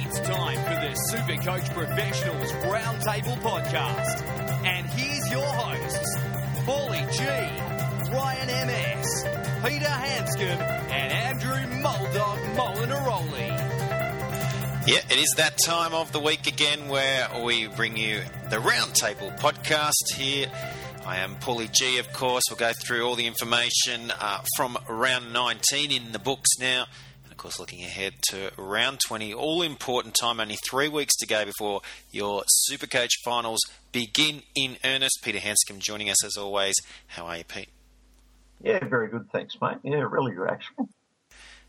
It's time for the Supercoach Professionals Roundtable Podcast. And here's your hosts, Paulie G, Ryan MS, Peter Hanscom, and Andrew Muldog Molinaroli. Yeah, it is that time of the week again where we bring you the Roundtable podcast here. I am Paulie G, of course. We'll go through all the information uh, from round 19 in the books now. And of course, looking ahead to round 20, all important time, only three weeks to go before your Supercoach finals begin in earnest. Peter Hanscom joining us as always. How are you, Pete? Yeah, very good. Thanks, mate. Yeah, really good, actually.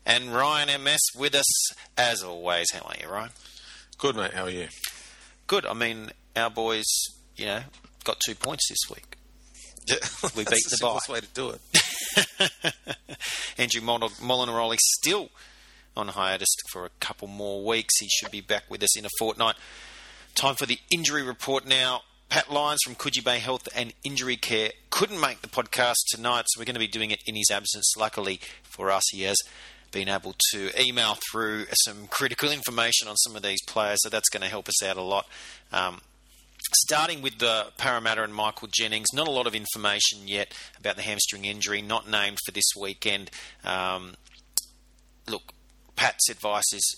And Ryan MS with us as always. How are you, Ryan? Good, mate. How are you? Good. I mean, our boys, you know, got two points this week. Yeah, We beat the the bye. simplest way to do it. Andrew Mol- Molinaroli still on hiatus for a couple more weeks. He should be back with us in a fortnight. Time for the injury report now. Pat Lyons from Coogee Bay Health and Injury Care couldn't make the podcast tonight, so we're going to be doing it in his absence. Luckily for us, he has been able to email through some critical information on some of these players, so that's going to help us out a lot. Um, Starting with the Parramatta and Michael Jennings, not a lot of information yet about the hamstring injury, not named for this weekend. Um, look, Pat's advice is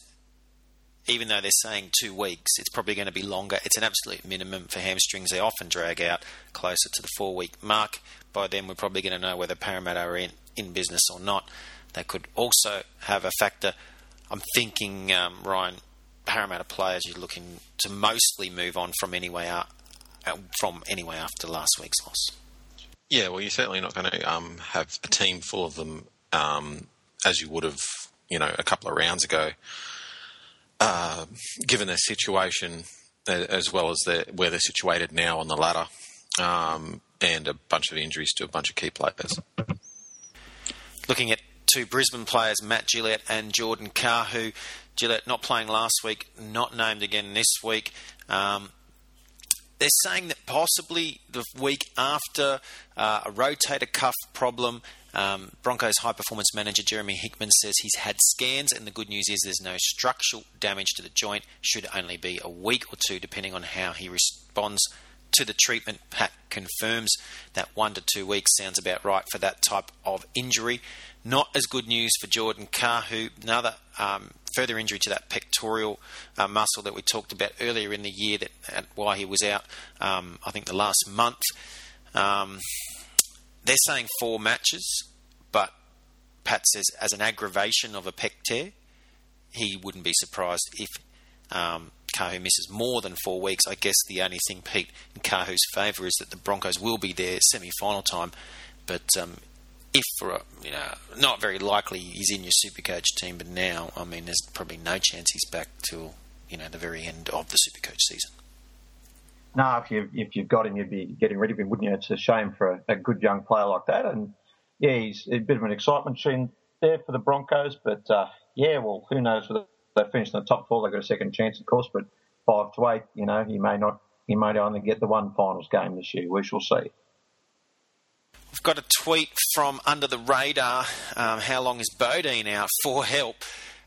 even though they're saying two weeks, it's probably going to be longer. It's an absolute minimum for hamstrings. They often drag out closer to the four week mark. By then, we're probably going to know whether Parramatta are in, in business or not. They could also have a factor. I'm thinking, um, Ryan, Parramatta players you're looking to mostly move on from anyway, uh, uh, from anyway after last week's loss. Yeah, well, you're certainly not going to um, have a team full of them um, as you would have, you know, a couple of rounds ago. Uh, given their situation, as well as their, where they're situated now on the ladder, um, and a bunch of injuries to a bunch of key players. looking at two Brisbane players, Matt Gillett and Jordan Kahu, who Gillett not playing last week, not named again this week. Um, they're saying that possibly the week after uh, a rotator cuff problem, um, Broncos high performance manager Jeremy Hickman says he's had scans, and the good news is there's no structural damage to the joint. Should only be a week or two, depending on how he responds to the treatment. Pat confirms that one to two weeks sounds about right for that type of injury. Not as good news for Jordan Kahu, who another um, further injury to that pectoral uh, muscle that we talked about earlier in the year. That uh, why he was out. Um, I think the last month. Um, they're saying four matches, but Pat says as an aggravation of a pec tear, he wouldn't be surprised if um, Kahu misses more than four weeks. I guess the only thing, Pete, in Kahu's favour is that the Broncos will be there semi-final time. But um, if for a, you know, not very likely he's in your Supercoach team, but now, I mean, there's probably no chance he's back till you know the very end of the Supercoach season. No, if you if you've got him, you'd be getting rid of him, wouldn't you? It's a shame for a, a good young player like that. And yeah, he's a bit of an excitement machine there for the Broncos. But uh, yeah, well, who knows whether they finish in the top four? They've got a second chance, of course. But five to eight, you know, he may not. He may only get the one finals game this year. We shall see. We've got a tweet from under the radar. Um, how long is Bodene out for help?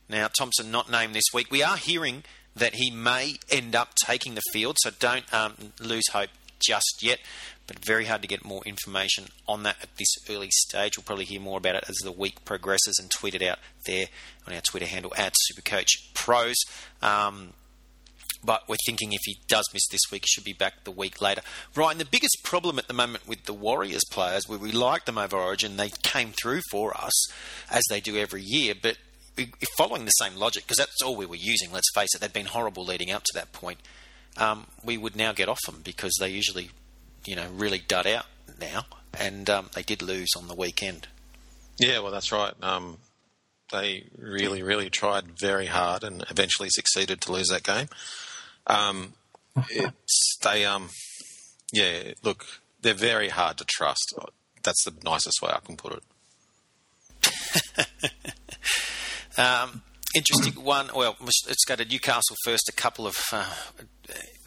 Now, Thompson not named this week. We are hearing that he may end up taking the field, so don't um, lose hope just yet. But very hard to get more information on that at this early stage. We'll probably hear more about it as the week progresses and tweet it out there on our Twitter handle at Supercoach Pros. Um, but we're thinking if he does miss this week, he should be back the week later. Ryan, the biggest problem at the moment with the Warriors players, where we like them over Origin, they came through for us as they do every year, but following the same logic, because that's all we were using. Let's face it, they'd been horrible leading up to that point. Um, we would now get off them because they usually, you know, really dud out now, and um, they did lose on the weekend. Yeah, well, that's right. Um, they really, really tried very hard and eventually succeeded to lose that game. Um, it's they, um, yeah. Look, they're very hard to trust. That's the nicest way I can put it. Um, interesting one. Well, let's go to Newcastle first. A couple of. Uh,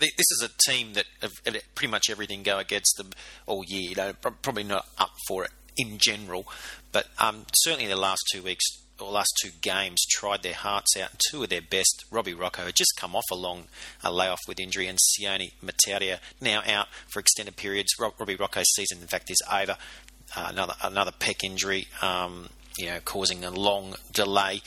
this is a team that have pretty much everything go against them all year. You know, probably not up for it in general, but um, certainly the last two weeks or last two games tried their hearts out. Two of their best. Robbie Rochow had just come off a long layoff with injury, and Sione Matautia now out for extended periods. Robbie Rochow's season, in fact, is over. Uh, another another pec injury. Um, you know, causing a long delay.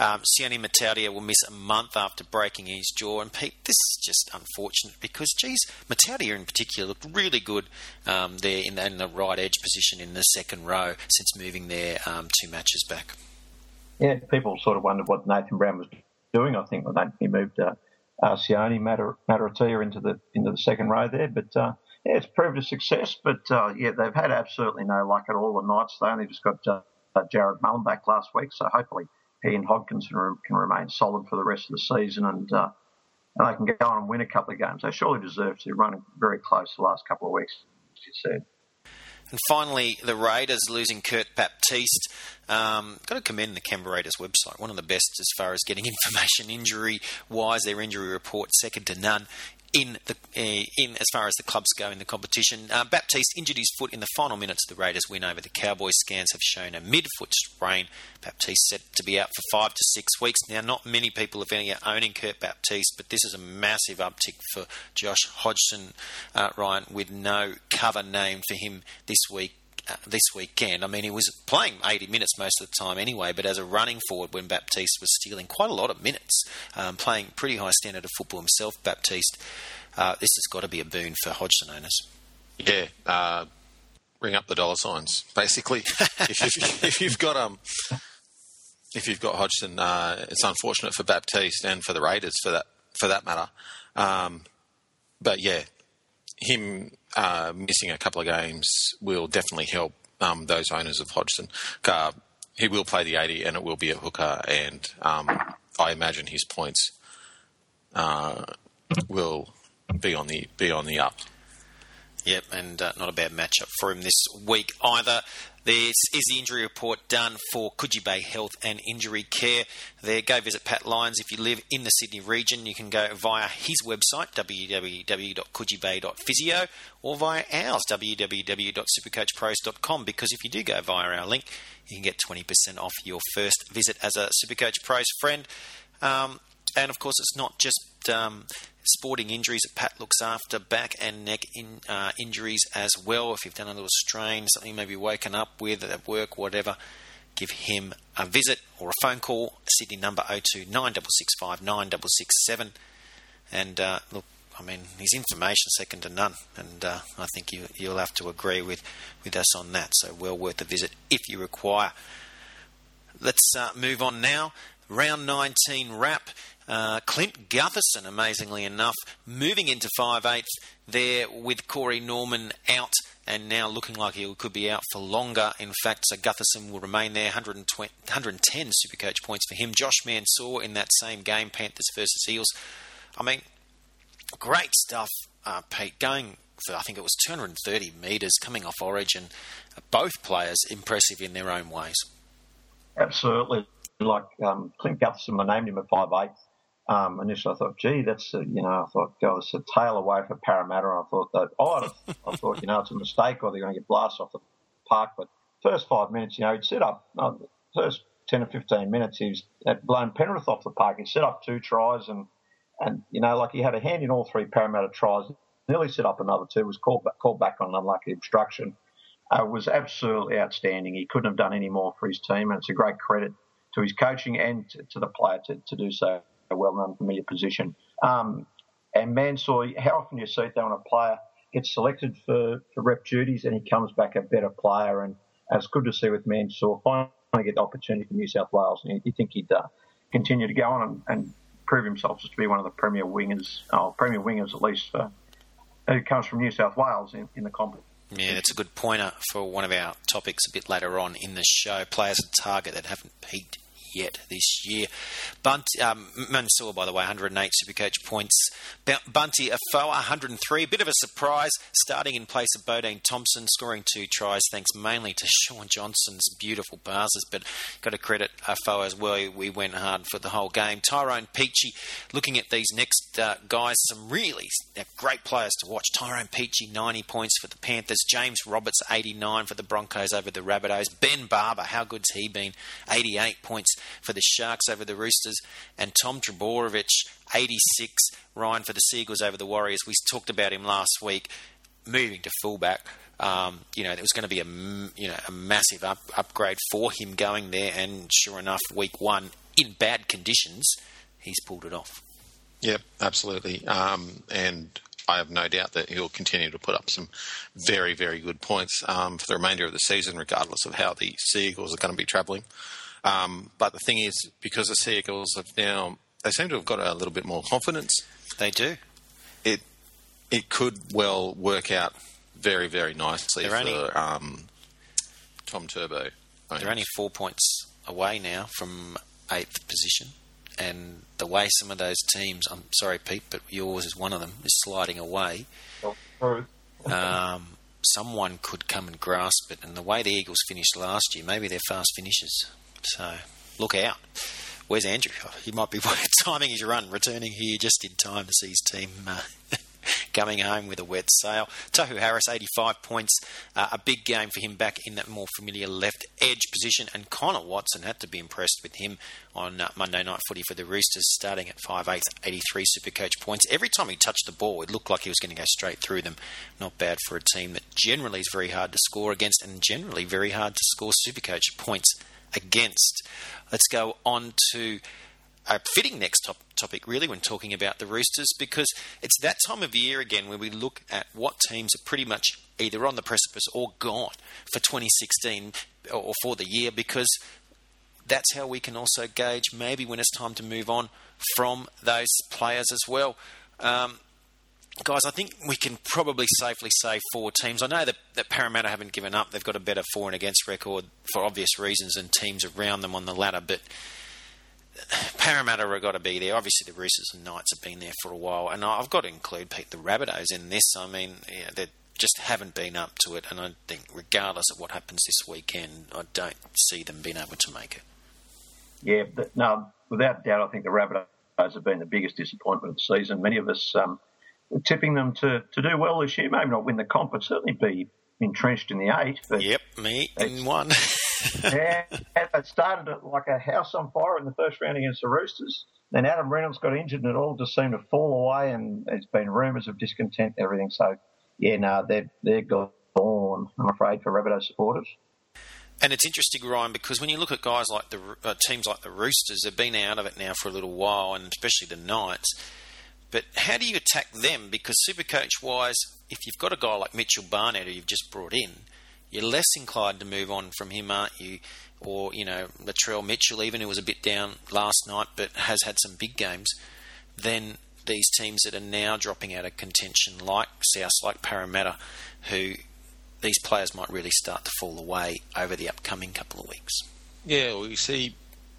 Um, Sione Matautia will miss a month after breaking his jaw. And Pete, this is just unfortunate because, geez, Matautia in particular looked really good um, there in the, in the, right edge position in the second row since moving there um, two matches back. Yeah, people sort of wondered what Nathan Brown was doing. I think when he moved uh, uh, Sione Matautia into the into the second row there, but. Uh, yeah, it's proved a success, but uh, yeah, they've had absolutely no luck at all. The Knights, they only just got uh, Jarrod Mullen back last week, so hopefully he and Hodkinson can remain solid for the rest of the season and, uh, and they can go on and win a couple of games. They surely deserve to. Running very close the last couple of weeks, as you said. And finally, the Raiders losing Kurt Baptiste. Um, got to commend the Canberra Raiders website, one of the best as far as getting information injury wise. Their injury report second to none in the uh, in as far as the clubs go in the competition. Uh, Baptiste injured his foot in the final minutes of the Raiders' win over the Cowboys. Scans have shown a midfoot sprain. Baptiste said to be out for five to six weeks. Now, not many people, if any, are owning Kurt Baptiste, but this is a massive uptick for Josh Hodgson, uh, Ryan, with no cover name for him this week uh, this weekend. I mean, he was playing 80 minutes most of the time anyway, but as a running forward when Baptiste was stealing quite a lot of minutes, um, playing pretty high standard of football himself, Baptiste, uh, this has got to be a boon for Hodgson owners. Yeah, uh, ring up the dollar signs, basically. if, you've, if, you've, got um, if you've got Hodgson, uh, it's unfortunate for Baptiste and for the Raiders for that for that matter. Um, but yeah, him uh, missing a couple of games will definitely help um, those owners of Hodgson. Uh, he will play the 80 and it will be a hooker, and um, I imagine his points uh, will be on the be on the up. Yep, and uh, not a bad matchup for him this week either. This is the injury report done for Coogee Bay Health and Injury Care. There, go visit Pat Lyons if you live in the Sydney region. You can go via his website www.coogee.bay.physio or via ours www.supercoachpros.com because if you do go via our link, you can get 20% off your first visit as a Supercoach Pros friend. Um, and of course, it's not just um, sporting injuries that Pat looks after, back and neck in, uh, injuries as well. If you've done a little strain, something you maybe woken up with at work, whatever, give him a visit or a phone call. Sydney number 02 9665 9667. And uh, look, I mean, his information second to none, and uh, I think you, you'll have to agree with, with us on that. So, well worth a visit if you require. Let's uh, move on now. Round 19 wrap. Uh, Clint Gutherson, amazingly enough, moving into 5'8 there with Corey Norman out and now looking like he could be out for longer. In fact, so Gutherson will remain there, 120, 110 Supercoach points for him. Josh Mansour in that same game, Panthers versus Eels. I mean, great stuff, uh, Pete, going for, I think it was 230 metres coming off origin. Both players impressive in their own ways. Absolutely. Like um, Clint Gutherson, I named him at 5'8 um, initially, I thought, gee, that's a, you know, I thought, God, it's a tail away for Parramatta. I thought that odd. I thought, you know, it's a mistake, or they're going to get blasted off the park. But first five minutes, you know, he'd set up. Uh, first ten or fifteen minutes, he was had blown Penrith off the park. He set up two tries, and and you know, like he had a hand in all three Parramatta tries. Nearly set up another two. Was called back, called back on an unlucky obstruction. Uh, was absolutely outstanding. He couldn't have done any more for his team, and it's a great credit to his coaching and to, to the player to, to do so a well-known familiar position. Um, and Mansour, how often do you see that when a player gets selected for, for rep duties and he comes back a better player? And, it's good to see with Mansour finally get the opportunity for New South Wales. And you, you think he'd uh, continue to go on and, and, prove himself just to be one of the premier wingers, oh, premier wingers at least, for, who comes from New South Wales in, in the competition. Yeah, that's a good pointer for one of our topics a bit later on in the show. Players at target that haven't peaked yet this year. Bunt, um, Mansour, by the way, 108 Supercoach points. Bunty Afoa, 103. A bit of a surprise, starting in place of Bodene Thompson, scoring two tries, thanks mainly to Shaun Johnson's beautiful passes. But got to credit Afoa as well. We went hard for the whole game. Tyrone Peachey, looking at these next uh, guys, some really great players to watch. Tyrone Peachey, 90 points for the Panthers. James Roberts, 89 for the Broncos over the Rabbitohs. Ben Barba, how good's he been? 88 points for the Sharks over the Roosters, and Tom Trbojevic, 86, Ryan for the Seagulls over the Warriors. We talked about him last week, moving to fullback. Um, you know, it was going to be a you know a massive up, upgrade for him going there, and sure enough, week one in bad conditions, he's pulled it off. Yep, absolutely. Um, and I have no doubt that he'll continue to put up some very, very good points um, for the remainder of the season, regardless of how the Sea Eagles are going to be travelling. Um, but the thing is, because the Seagulls have now, they seem to have got a little bit more confidence. They do. It it could well work out very, very nicely They're for only- um, Tom Turbo. They're only four points away now from eighth position. And the way some of those teams, I'm sorry, Pete, but yours is one of them, is sliding away. Um, someone could come and grasp it. And the way the Eagles finished last year, maybe they're fast finishers. So look out. Where's Andrew? Oh, He might be timing his run, returning here just in time to see his team uh, coming home with a wet sail. Tohu Harris, 85 points. Uh, a big game for him back in that more familiar left edge position. And Connor Watson had to be impressed with him on uh, Monday night footy for the Roosters, starting at 5'8", 83 Supercoach points. Every time he touched the ball, it looked like he was going to go straight through them. Not bad for a team that generally is very hard to score against and generally very hard to score Supercoach points against. Let's go on to a fitting next top, topic, really, when talking about the Roosters, because it's that time of year again where we look at what teams are pretty much either on the precipice or gone for 2016 or for the year, because that's how we can also gauge maybe when it's time to move on from those players as well. Um, guys, I think we can probably safely say four teams. I know that, that Parramatta haven't given up. They've got a better for and against record for obvious reasons than teams around them on the ladder, but Parramatta have got to be there. Obviously, the Roosters and Knights have been there for a while, and I've got to include Pete the Rabbitohs in this. I mean, yeah, they just haven't been up to it, and I think regardless of what happens this weekend, I don't see them being able to make it. Yeah, no, without doubt, I think the Rabbitohs have been the biggest disappointment of the season. Many of us um, tipping them to, to do well this year, maybe not win the comp, but certainly be entrenched in the eight. But Yep, me in one. yeah, it started it like a house on fire in the first round against the Roosters. Then Adam Reynolds got injured, and it all just seemed to fall away. And there's been rumours of discontent and everything. So, yeah, no, they're they're gone. I'm afraid for Rabbitoh supporters. And it's interesting, Ryan, because when you look at guys like the uh, teams like the Roosters, they've been out of it now for a little while, and especially the Knights. But how do you attack them? Because Supercoach wise, if you've got a guy like Mitchell Barnett who you've just brought in, you're less inclined to move on from him, aren't you? Or you know, Latrell Mitchell, even who was a bit down last night, but has had some big games. Then these teams that are now dropping out of contention, like South, like Parramatta, who these players might really start to fall away over the upcoming couple of weeks. Yeah, well, you see,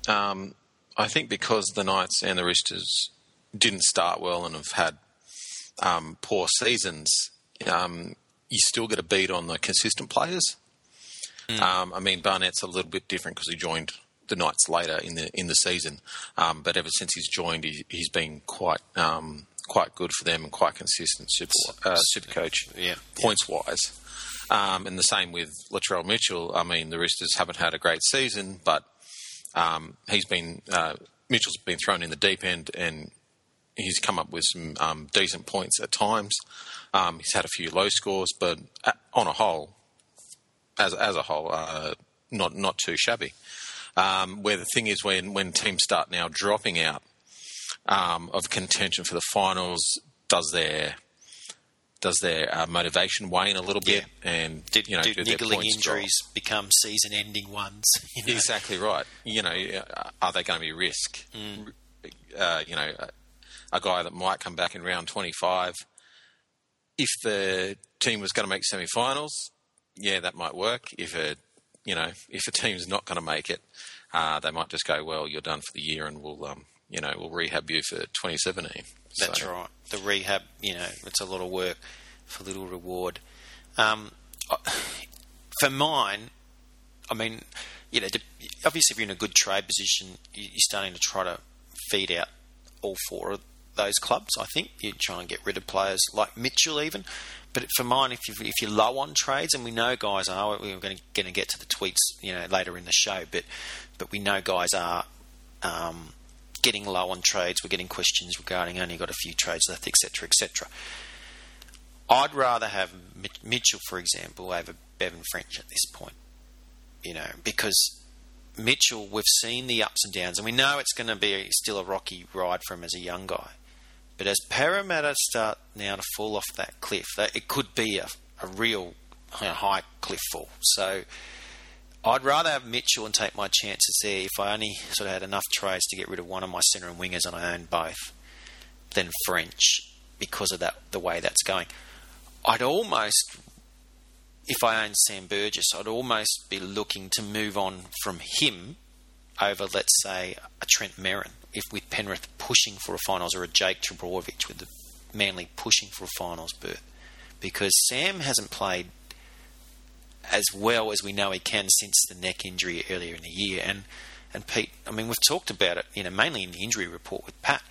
um, I think because the Knights and the Roosters didn't start well and have had um, poor seasons, um, you still get a beat on the consistent players. Um, I mean, Barnett's a little bit different because he joined the Knights later in the in the season, um, but ever since he's joined, he, he's been quite um, quite good for them and quite consistent super uh, super coach Yeah. points wise. Um, and the same with Latrell Mitchell. I mean, the Roosters haven't had a great season, but um, he's been uh, Mitchell's been thrown in the deep end, and he's come up with some um, decent points at times. Um, he's had a few low scores, but on a whole, as as a whole, uh, not not too shabby. Um, where the thing is, when when teams start now dropping out um, of contention for the finals, does their does their uh, motivation wane a little bit? And Did, you know, do do niggling points drop? injuries become season-ending ones? You know? Exactly right. You know, uh, are they going to be risk? Uh, you know, a, guy that might come back in round 25. If the team was going to make semi-finals, yeah, that might work. If a, you know, if a team's not going to make it, uh, they might just go, well, you're done for the year, and we'll, um, you know, we'll rehab you for 2017. That's So- right. The rehab, you know, it's a lot of work for little reward. Um, for mine, I mean, you know, obviously if you're in a good trade position, you- you're starting to try to feed out all four of those clubs. I think you try and get rid of players like Mitchell, even. but for mine, if you if you're low on trades, and we know guys are, we're going to, going to get to the tweets, you know, later in the show, but but we know guys are um, getting low on trades. We're getting questions regarding only got a few trades left, etc., etc. I'd rather have Mitchell, for example, over Bevan French at this point. You know, because Mitchell, we've seen the ups and downs, and we know it's going to be still a rocky ride for him as a young guy. But as Parramatta start now to fall off that cliff, it could be a, a real you know, high cliff fall. So I'd rather have Mitchell and take my chances there if I only sort of had enough trades to get rid of one of my centre and wingers and I own both than French because of that the way that's going. I'd almost if I owned Sam Burgess, I'd almost be looking to move on from him over, let's say, a Trent Merrin, if with Penrith pushing for a finals, or a Jake Trbojevic with the Manly pushing for a finals berth, because Sam hasn't played as well as we know he can since the neck injury earlier in the year, and and Pete, I mean, we've talked about it, you know, mainly in the injury report with Pat,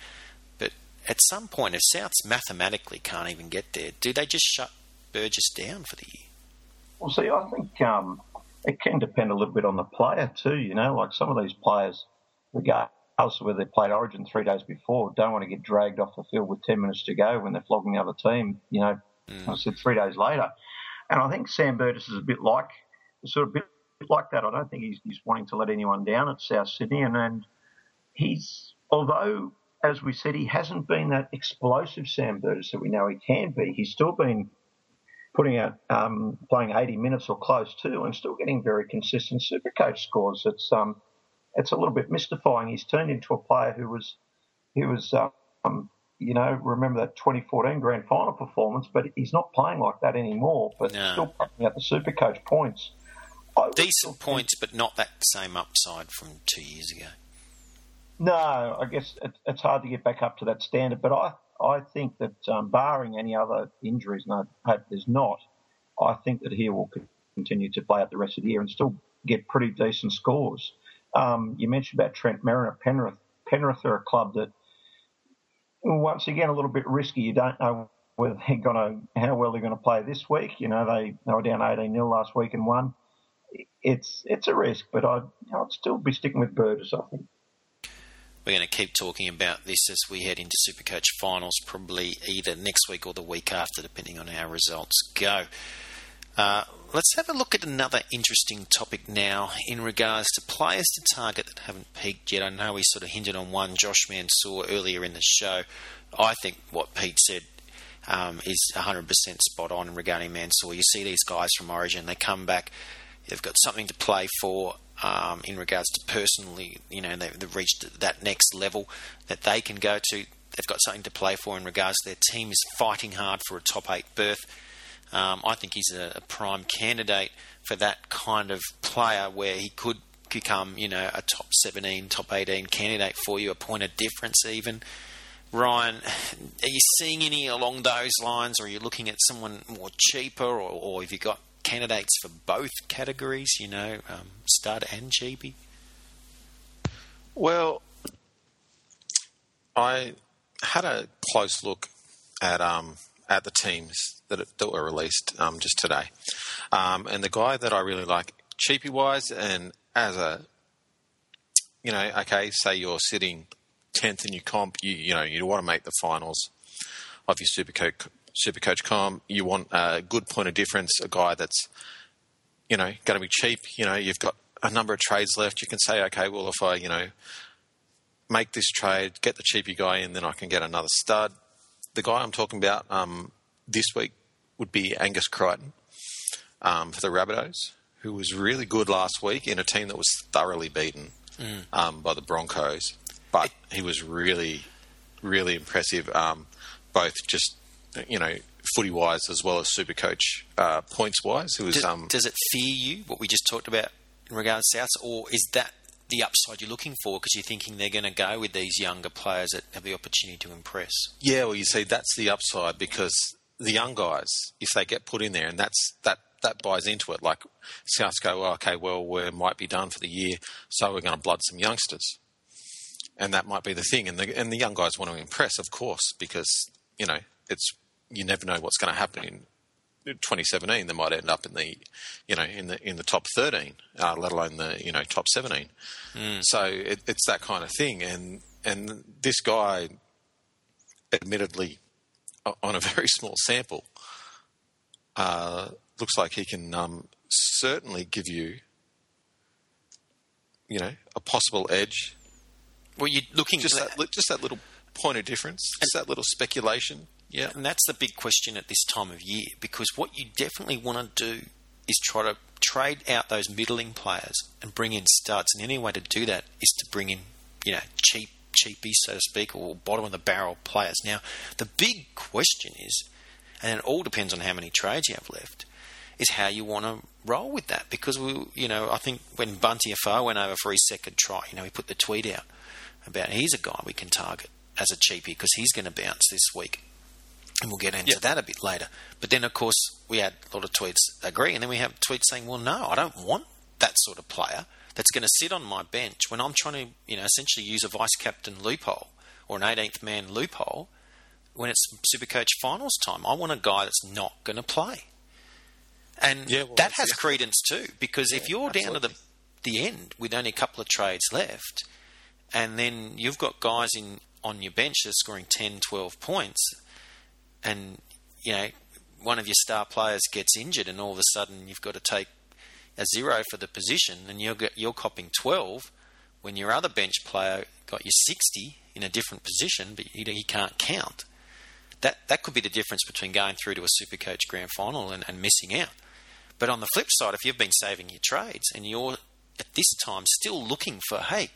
but at some point, if Souths mathematically can't even get there, do they just shut Burgess down for the year? Well, see, I think um, it can depend a little bit on the player too. You know, like some of these players, regardless of whether they played Origin three days before, don't want to get dragged off the field with ten minutes to go when they're flogging the other team. You know, mm. I said three days later, and I think Sam Burgess is a bit like sort of bit like that. I don't think he's, he's wanting to let anyone down at South Sydney, and, and he's although as we said, he hasn't been that explosive Sam Burgess that we know he can be. He's still been putting out um, playing 80 minutes or close to, and still getting very consistent Supercoach scores. It's um, it's a little bit mystifying. He's turned into a player who was he was um, you know remember that 2014 grand final performance, but he's not playing like that anymore. But no. still putting out the Supercoach points. Decent points, but not that same upside from two years ago. No, I guess it, it's hard to get back up to that standard. But I I think that, um, barring any other injuries, and I hope there's not, I think that he will continue to play out the rest of the year and still get pretty decent scores. Um, you mentioned about Trent Merrin at Penrith. Penrith are a club that, once again, a little bit risky. You don't know whether they're going to, how well they're going to play this week. You know, they, they were down 18 0 last week and won. It's it's a risk, but I'd, I'd still be sticking with Burgess, I think. We're going to keep talking about this as we head into Supercoach finals, probably either next week or the week after, depending on how results go. Uh, let's have a look at another interesting topic now in regards to players to target that haven't peaked yet. I know we sort of hinted on one, Josh Mansour, earlier in the show. I think what Pete said um, is 100% spot on regarding Mansour. You see these guys from Origin, they come back, they've got something to play for, um, in regards to personally, you know, they, have reached that next level that they can go to. They've got something to play for in regards to their team is fighting hard for a top eight berth. Um, I think he's a, a, prime candidate for that kind of player where he could become, you know, a top 17, top 18 candidate for you, a point of difference even. Ryan, are you seeing any along those lines, or are you looking at someone more cheaper, or, or have you got candidates for both categories, you know, um, stud and GB? Well, I had a close look at um, at the teams that, that were released um, just today, um, and the guy that I really like, cheapy wise, and as a you know, okay, say you're sitting tenth in your comp, you you know you want to make the finals of your Supercoach Supercoach Com. You want a good point of difference, a guy that's, you know, going to be cheap. You know, you've got a number of trades left. You can say, okay, well, if I, you know, make this trade, get the cheapy guy in, then I can get another stud. The guy I'm talking about um, this week would be Angus Crichton um, for the Rabbitohs, who was really good last week in a team that was thoroughly beaten mm. um, by the Broncos. But he was really, really impressive, um, both just you know, footy wise as well as super coach uh, points wise. It was. Does, um, does, it fear you what we just talked about in regards to Souths, or is that the upside you're looking for because you're thinking they're going to go with these younger players that have the opportunity to impress? Yeah, well, you see, that's the upside because the young guys, if they get put in there, and that's that that buys into it. Like Souths go, well, okay, well, we might be done for the year, so we're going to blood some youngsters, and that might be the thing. And the and the young guys want to impress, of course, because you know it's you never know what's going to happen in 2017, they might end up in the, you know, in the in the top 13, uh, let alone the you know top 17. Mm. So it, it's that kind of thing, and and this guy, admittedly, on a very small sample, uh, looks like he can um, certainly give you, you know, a possible edge. Well, you're looking just that, just that little point of difference, just that little speculation. Yeah, and that's the big question at this time of year because what you definitely want to do is try to trade out those middling players and bring in studs. And the only way to do that is to bring in, you know, cheap cheapies, so to speak, or bottom of the barrel players. Now, the big question is, and it all depends on how many trades you have left, is how you want to roll with that. Because we, you know, I think when Bunty Afoa went over for his second try, you know, he put the tweet out about he's a guy we can target as a cheapie because he's going to bounce this week. And we'll get into yep. that a bit later. But then, of course, we had a lot of tweets agree, and then we have tweets saying, well, no, I don't want that sort of player that's going to sit on my bench when I'm trying to, you know, essentially use a vice captain loophole or an 18th man loophole when it's Supercoach finals time. I want a guy that's not going to play. And yeah, well, that has yeah. credence too, because yeah, if you're absolutely. down to the the end with only a couple of trades left, and then you've got guys in on your bench that's scoring 10, 12 points, and you know one of your star players gets injured, and all of a sudden you've got to take a zero for the position, and you're you're copping 12 when your other bench player got you 60 in a different position, but he, he can't count. That that could be the difference between going through to a Supercoach Grand Final and, and missing out. But on the flip side, if you've been saving your trades and you're at this time still looking for, hey,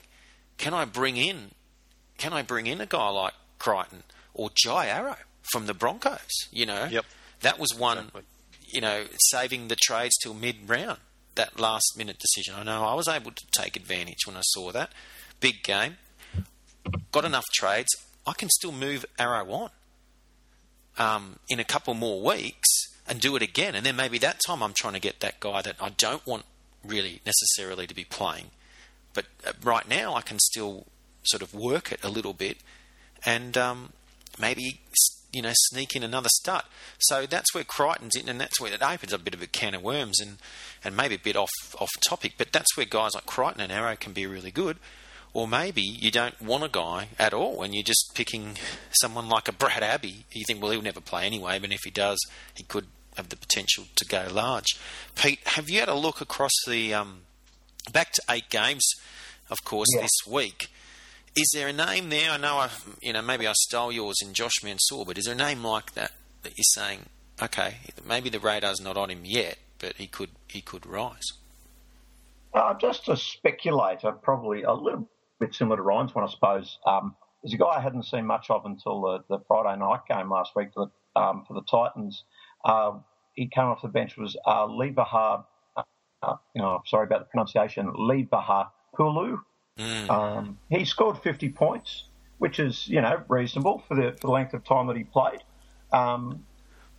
can I bring in, can I bring in a guy like Crichton or Jai Arrow from the Broncos? You know, yep. that was one, exactly. you know, saving the trades till mid round. That last minute decision. I know I was able to take advantage when I saw that big game. Got enough trades. I can still move Arrow on um, in a couple more weeks and do it again. And then maybe that time I'm trying to get that guy that I don't want really necessarily to be playing. But uh, right now I can still sort of work it a little bit and um, maybe you know sneak in another start. So that's where Crichton's in, and that's where it opens up a bit of a can of worms and and maybe a bit off off topic. But that's where guys like Crichton and Arrow can be really good. Or maybe you don't want a guy at all and you're just picking someone like a Brad Abbey. You think, well, he'll never play anyway, but if he does, he could have the potential to go large. Pete, have you had a look across the um, back to eight games, of course, yeah. this week? Is there a name there? I know I, you know, maybe I stole yours in Josh Mansour, but is there a name like that that you're saying, okay, maybe the radar's not on him yet, but he could he could rise? Uh, just a speculator, probably a little bit similar to Ryan's one, I suppose. Um, there's a guy I hadn't seen much of until the, the Friday night game last week for the, um, for the Titans. Uh, he came off the bench was uh, Leivaha, uh, you know, sorry about the pronunciation, Leivaha Pulu. Mm. Um, he scored 50 points, which is, you know, reasonable for the, for the length of time that he played. Um,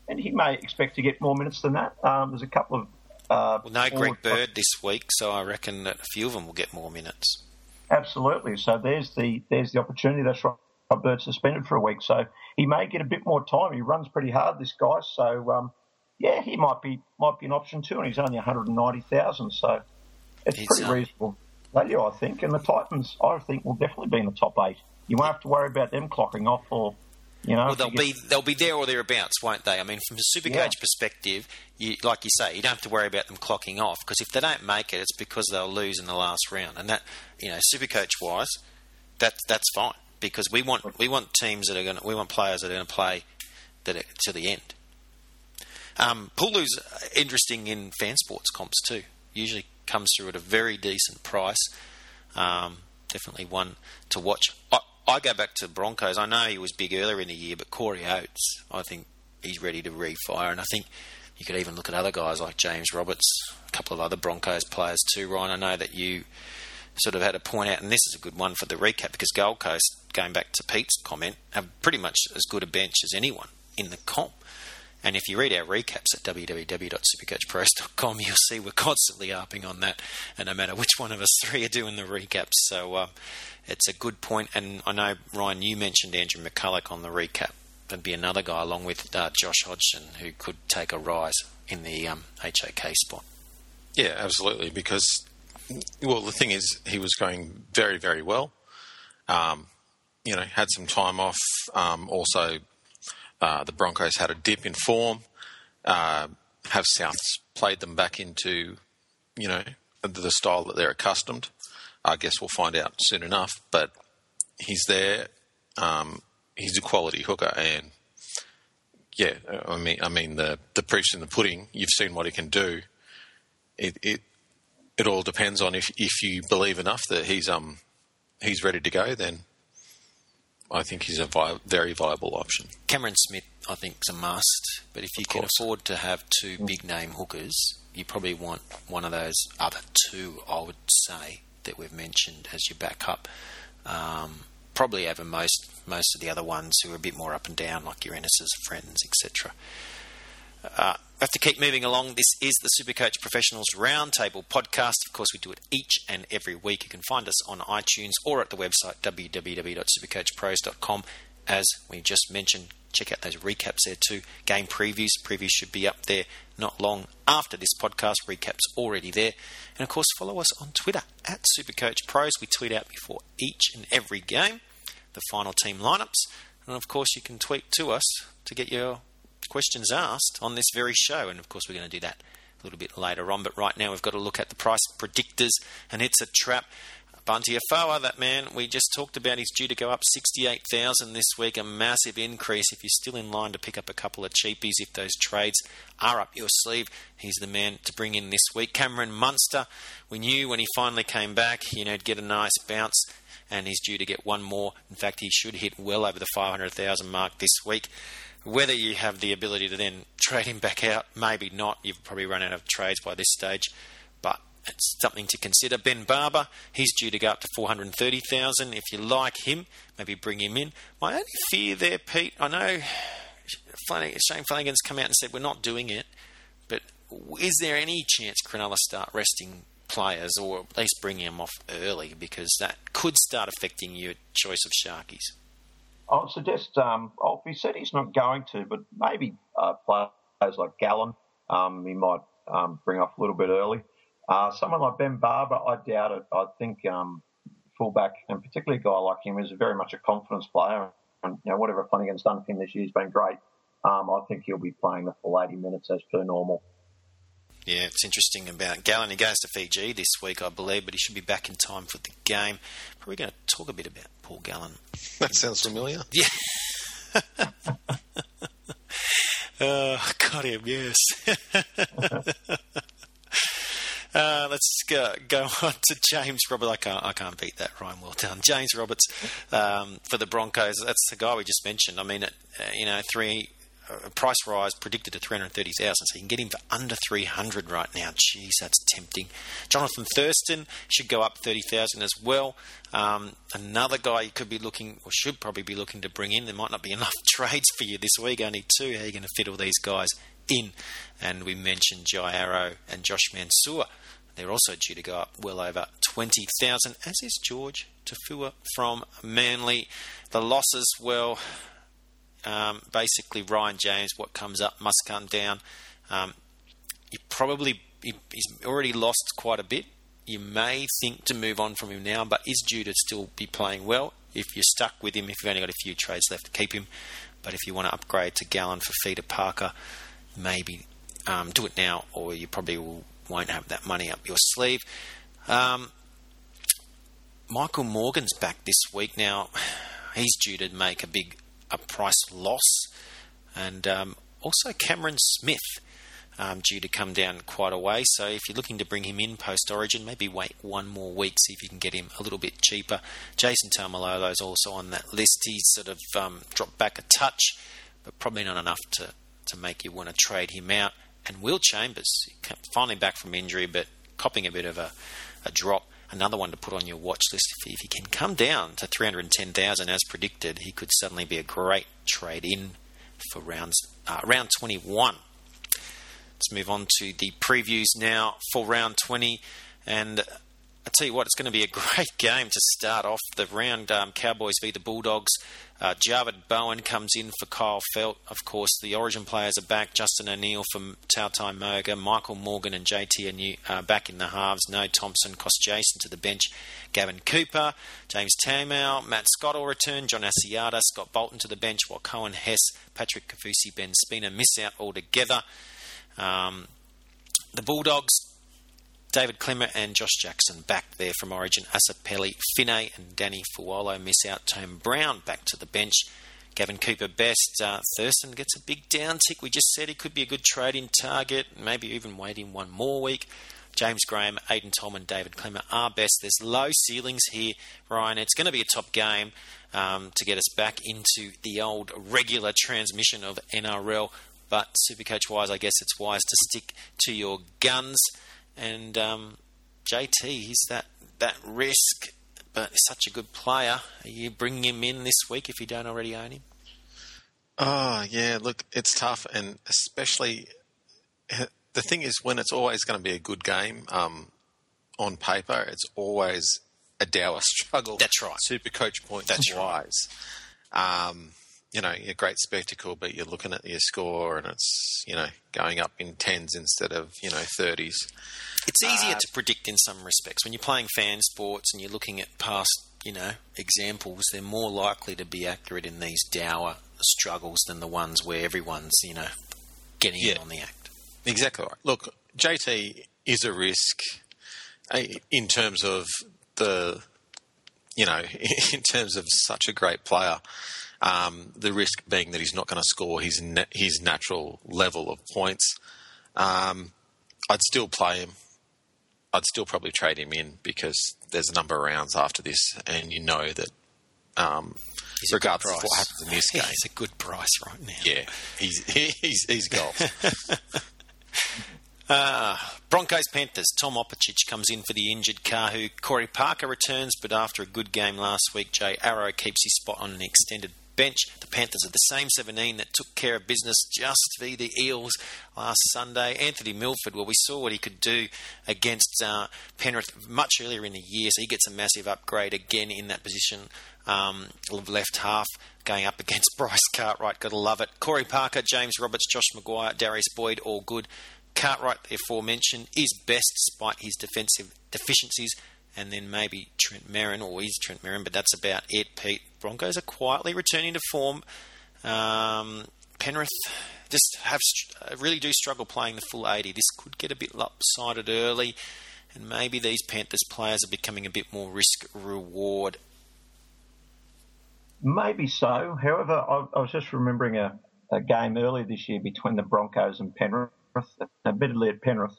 and he may expect to get more minutes than that. Um, there's a couple of. Uh, well, no Greg Bird this week, so I reckon that a few of them will get more minutes. Absolutely. So there's the there's the opportunity. That's right. Bird suspended for a week, so he may get a bit more time. He runs pretty hard, this guy. So um, yeah, he might be might be an option too, and he's only 190,000, so it's he's pretty reasonable value, I think. And the Titans, I think, will definitely be in the top eight. You won't have to worry about them clocking off or. You know, well, they'll be they'll be there or thereabouts, won't they? I mean, from a Supercoach yeah. perspective, you, like you say, you don't have to worry about them clocking off because if they don't make it, it's because they'll lose in the last round, and that you know, Supercoach wise, that that's fine because we want we want teams that are going we want players that are going to play that are, to the end. Um, Pulu's interesting in fan sports comps too. Usually comes through at a very decent price. Um, definitely one to watch. I, I, go back to Broncos. I know he was big earlier in the year, but Corey Oates, I think he's ready to refire. And I think you could even look at other guys like James Roberts, a couple of other Broncos players too. Ryan, I know that you sort of had a point out, and this is a good one for the recap because Gold Coast, going back to Pete's comment, have pretty much as good a bench as anyone in the comp. And if you read our recaps at www.supercoachpros.com, you'll see we're constantly harping on that, and no matter which one of us three are doing the recaps. So uh, it's a good point. And I know, Ryan, you mentioned Andrew McCullough on the recap there'd be another guy along with uh, Josh Hodgson who could take a rise in the um, HOK spot. Yeah, absolutely. Because, well, the thing is, he was going very, very well. Um, you know, had some time off. Um, also, uh, the Broncos had a dip in form. Uh, have Souths played them back into, you know, the style that they're accustomed? I guess we'll find out soon enough. But he's there. Um, he's a quality hooker, and yeah, I mean, I mean the the proof's in the pudding. You've seen what he can do. It it it all depends on if if you believe enough that he's um he's ready to go. Then I think he's a vi- very viable option. Cameron Smith, I think, is a must. But if you can afford to have two big name hookers, you probably want one of those other two. I would say that we've mentioned as your backup. Um, probably over most most of the other ones who are a bit more up and down, like your Ennis's friends, etc. Uh, we have to keep moving along. This is the Supercoach Professionals Roundtable podcast. Of course, we do it each and every week. You can find us on iTunes or at the website www.supercoachpros.com. As we just mentioned, check out those recaps there too. Game previews. Previews should be up there not long after this podcast. Recaps already there. And of course, follow us on Twitter at Supercoach Pros. We tweet out before each and every game the final team lineups. And of course, you can tweet to us to get your questions asked on this very show. And of course, we're going to do that a little bit later on. But right now, we've got to look at the price predictors, and it's a trap. Bunty Afoa, that man we just talked about, he's due to go up 68,000 this week, a massive increase. If you're still in line to pick up a couple of cheapies, if those trades are up your sleeve, he's the man to bring in this week. Cameron Munster, we knew when he finally came back, you know, he'd get a nice bounce, and he's due to get one more. In fact, he should hit well over the 500,000 mark this week. Whether you have the ability to then trade him back out, maybe not. You've probably run out of trades by this stage, but it's something to consider. Ben Barba, he's due to go up to 430,000. If you like him, maybe bring him in. My only fear there, Pete, I know Shane Flanagan's come out and said we're not doing it, but is there any chance Cronulla start resting players or at least bringing them off early because that could start affecting your choice of Sharkies? I would suggest, um, oh, he said he's not going to, but maybe uh, players like Gallen, um, he might um, bring off a little bit early. Uh, someone like Ben Barba, I doubt it. I think um, fullback, and particularly a guy like him, is very much a confidence player. And you know, whatever Flanagan's done for him this year has been great. Um, I think he'll be playing the full 80 minutes as per normal. Yeah, it's interesting about Gallen. He goes to Fiji this week, I believe, but he should be back in time for the game. Probably going to talk a bit about Paul Gallen. That sounds familiar. Yeah. oh, got him, yes. Uh, let's go, go, on to James Roberts. I can't, I can't beat that rhyme. Well done, James Roberts um, for the Broncos. That's the guy we just mentioned. I mean, uh, you know, three uh, price rise predicted at 330,000, so you can get him for under 300 right now. Jeez, that's tempting. Johnathan Thurston should go up 30,000 as well. Um, another guy you could be looking, or should probably be looking to bring in. There might not be enough trades for you this week, only two. How are you going to fit all these guys in? And we mentioned Jai Arrow and Josh Mansour. They're also due to go up well over 20,000, as is Jorge Taufua from Manly. The losses, well, um, basically Ryan James, what comes up must come down. Um, he probably he, he's already lost quite a bit. You may think to move on from him now, but is due to still be playing well. If you're stuck with him, if you've only got a few trades left to keep him, but if you want to upgrade to Gallen for Fifita Parker, maybe um, do it now, or you probably will won't have that money up your sleeve. Um, Michael Morgan's back this week. Now, he's due to make a big a price loss, and um, also Cameron Smith. Um, due to come down quite a way. So if you're looking to bring him in post Origin, maybe wait one more week, see if you can get him a little bit cheaper. Jason is also on that list. He's sort of um, dropped back a touch, but probably not enough to, to make you want to trade him out and Will Chambers, finally back from injury, but copping a bit of a, a drop. Another one to put on your watch list. If he can come down to 310,000 as predicted, he could suddenly be a great trade in for rounds uh, round 21. Let's move on to the previews now for round 20. And I tell you what, it's going to be a great game to start off the round. Um, Cowboys v the Bulldogs. Uh, Bowen comes in for Kyle Feldt. Of course, the Origin players are back. Justin O'Neill from Tautau Moga. Michael Morgan and JT are new, uh, back in the halves. No Thompson. Cost Jason to the bench. Gavin Cooper. James Tamou. Matt Scott will return. John Asiata. Scott Bolton to the bench. While Coen Hess, Patrick Kaufusi, Ben Spina miss out altogether. Um, the Bulldogs David Klemmer and Josh Jackson back there from Origin. Asapelli, Finney and Danny Fuolo miss out. Tom Brown back to the bench. Gavin Cooper best. Uh, Thurston gets a big down tick. We just said he could be a good trade in target, maybe even waiting one more week. James Graham, Aiden Tom, and David Klemmer are best. There's low ceilings here, Ryan. It's going to be a top game um, to get us back into the old regular transmission of NRL. But Supercoach wise, I guess it's wise to stick to your guns. And um, JT, he's that that risk, but such a good player. Are you bringing him in this week if you don't already own him? Oh yeah, look, it's tough, and especially the thing is when it's always going to be a good game um, on paper, it's always a dour struggle. That's right. Super coach point That's wise. Right. Um, you know, a great spectacle, but you're looking at your score and it's, you know, going up in tens instead of, you know, 30s. It's easier uh, to predict in some respects. When you're playing fan sports and you're looking at past, you know, examples, they're more likely to be accurate in these dour struggles than the ones where everyone's, you know, getting yeah, in on the act. Exactly right. Look, JT is a risk uh, in terms of the, you know, in terms of such a great player. Um, the risk being that he's not going to score his na- his natural level of points. Um, I'd still play him. I'd still probably trade him in because there's a number of rounds after this, and you know that um, regardless of what happens in this game, it's a good price right now. Yeah, he's he's he's golf. Uh, Broncos Panthers. Tom Opacic comes in for the injured Kahu. Corey Parker returns, but after a good game last week, Jai Arrow keeps his spot on an extended bench. The Panthers are the same 17 that took care of business just v the Eels last Sunday. Anthony Milford, well, we saw what he could do against uh, Penrith much earlier in the year, so he gets a massive upgrade again in that position. Um, left half going up against Bryce Cartwright, gotta love it. Corey Parker, James Roberts, Josh McGuire, Darius Boyd, all good. Cartwright, the aforementioned, is best despite his defensive deficiencies and then maybe Trent Merrin, or is Trent Merrin, but that's about it, Pete. Broncos are quietly returning to form. Um, Penrith just have really do struggle playing the full 80. This could get a bit lopsided early, and maybe these Panthers players are becoming a bit more risk reward. Maybe so. However, I, I was just remembering a, a, game earlier this year between the Broncos and Penrith, admittedly at Penrith,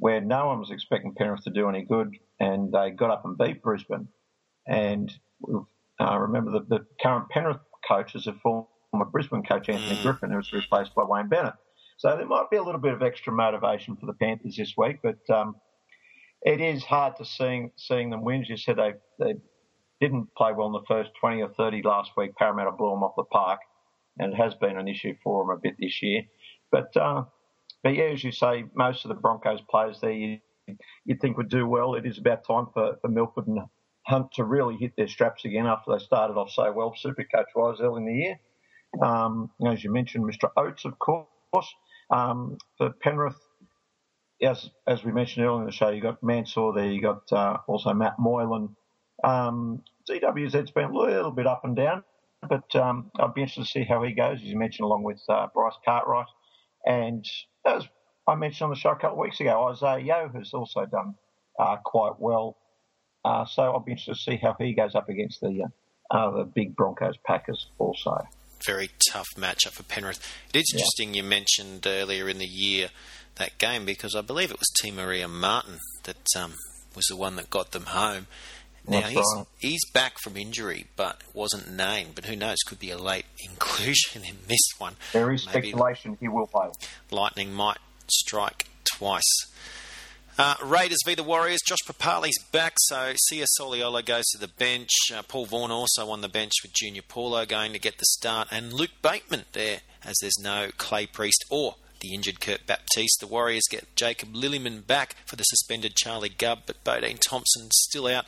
where no one was expecting Penrith to do any good, and they got up and beat Brisbane. And uh, remember that the current Penrith coach is a former Brisbane coach, Anthony mm. Griffin, who was replaced by Wayne Bennett. So there might be a little bit of extra motivation for the Panthers this week, but um, it is hard to seeing seeing them win. As you said, they they didn't play well in the first 20 or 30 last week. Parramatta blew them off the park, and it has been an issue for them a bit this year. But uh, but yeah, as you say, most of the Broncos players there you, would think would do well. It is about time for, for Milford and Hunt to really hit their straps again after they started off so well, super coach wise early in the year. Um, as you mentioned, Mr. Oates, of course. Um, for Penrith, as as we mentioned earlier in the show, you got Mansour there, you got uh, also Matt Moylan. Um, DWZ's been a little bit up and down, but um, I'd be interested to see how he goes, as you mentioned, along with uh, Bryce Cartwright. And as I mentioned on the show a couple of weeks ago, Isaah Yeo has also done uh, quite well. Uh, so I'll be interested to see how he goes up against the uh, the big Broncos Packers also. Very tough matchup for Penrith. It is interesting yeah. you mentioned earlier in the year that game because I believe it was Te Maire Martin that um, was the one that got them home. Now he's, right. he's back from injury, but wasn't named. But who knows? Could be a late inclusion in this one. There is Maybe speculation he will play. Lightning might strike twice. Uh, Raiders v the Warriors. Josh Papalii's back, so Sia Soliola goes to the bench. Uh, Paul Vaughan also on the bench with Junior Paulo going to get the start, and Luke Bateman there, as there's no Clay Priest or the injured Kurt Baptiste. The Warriors get Jacob Lillyman back for the suspended Charlie Gubb, but Bodene Thompson still out.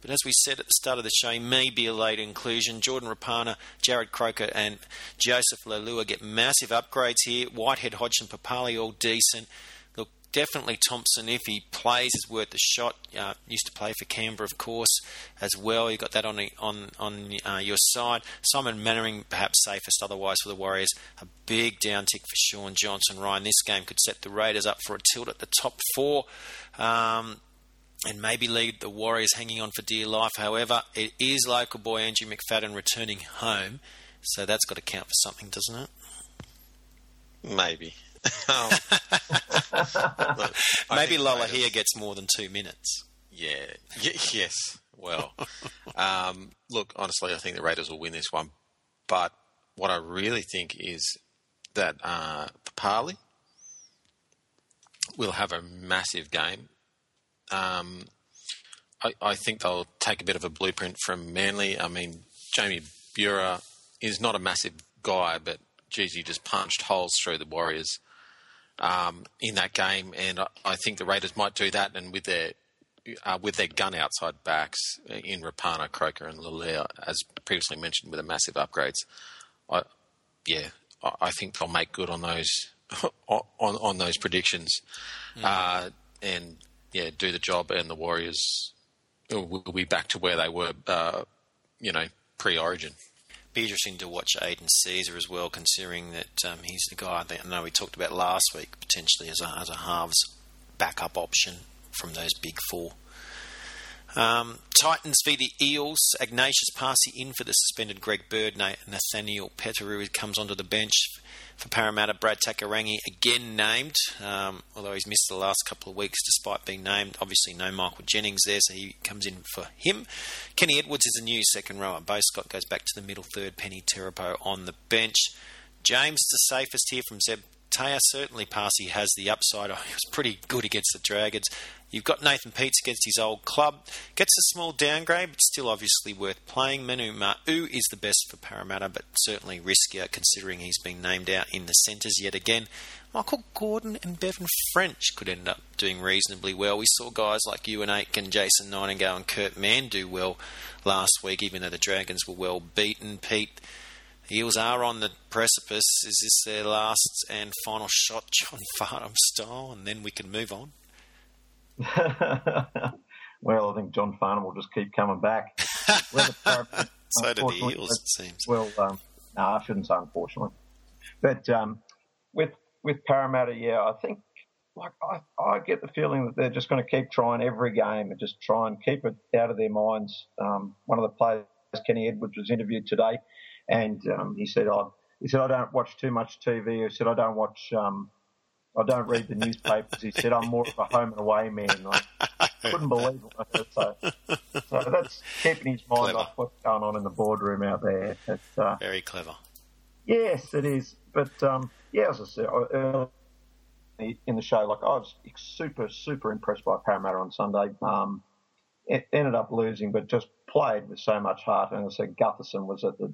But as we said at the start of the show, may be a late inclusion. Jordan Rapana, Jarrod Croker, and Joseph Leilua get massive upgrades here. Whitehead, Hodgson, Papalii all decent. Look, definitely Thompson, if he plays, is worth the shot. Uh, used to play for Canberra, of course, as well. You've got that on the, on on uh, your side. Simon Mannering, perhaps safest otherwise for the Warriors. A big downtick for Shaun Johnson. Ryan, this game could set the Raiders up for a tilt at the top four. Um, and maybe lead the Warriors hanging on for dear life. However, it is local boy Andrew McFadden returning home, so that's got to count for something, doesn't it? Maybe. um, look, maybe Lolohea gets more than two minutes. Yeah. Y- yes. Well, um, look, honestly, I think the Raiders will win this one. But what I really think is that uh, Papalii will have a massive game um, I, I, think they'll take a bit of a blueprint from Manly. I mean, Jamie Buhrer is not a massive guy, but geez, he just punched holes through the Warriors um, in that game, and I, I, think the Raiders might do that. And with their uh, with their gun outside backs in Rapana, Croker, and Leilua, as previously mentioned, with the massive upgrades, I, yeah, I, I think they'll make good on those on on those predictions. Mm. Uh, and yeah, do the job, and the Warriors will be back to where they were, uh, you know, pre-Origin. Be interesting to watch Aidan Sezer as well, considering that um, he's the guy that I know we talked about last week potentially as a, as a halves backup option from those big four. Um, Titans v the Eels. Agnatius Paasi in for the suspended Greg Bird. Nathaniel Petteru comes onto the bench for Parramatta, Brad Takairangi again named, um, although he's missed the last couple of weeks despite being named. Obviously, no Michael Jennings there, so he comes in for him. Kenny Edwards is a new second rower. Beau Scott goes back to the middle third. Peni Terepo on the bench. James, the safest here from Zeb Taia. Certainly, Paasi has the upside. He was pretty good against the Dragons. You've got Nathan Peats against his old club. Gets a small downgrade, but still obviously worth playing. Manu Ma'u is the best for Parramatta, but certainly riskier considering he's been named out in the centres yet again. Michael Gordon and Bevan French could end up doing reasonably well. We saw guys like Euan Aitken, Jason Nightingale, and Kurt Mann do well last week, even though the Dragons were well beaten. Pete, Eels are on the precipice. Is this their last and final shot, John Farnham style, and then we can move on? well, I think John Farnham will just keep coming back. so do the Eels, it seems. Well, um, no, I shouldn't say unfortunately. But um, with with Parramatta, yeah, I think like I, I get the feeling that they're just going to keep trying every game and just try and keep it out of their minds. Um, one of the players, Kenny Edwards, was interviewed today, and um, he said, "I." He said, I don't watch too much TV. He said, I don't watch um, I don't read the newspapers. He said, I'm more of a home and away man. I couldn't believe it. Heard. So, so that's keeping his mind clever. off what's going on in the boardroom out there. It's, uh, Very clever. Yes, it is. But, um, yeah, as I said earlier in the show, like I was super, super impressed by Parramatta on Sunday. Um, it ended up losing, but just played with so much heart. And as I said, Gutherson was at the,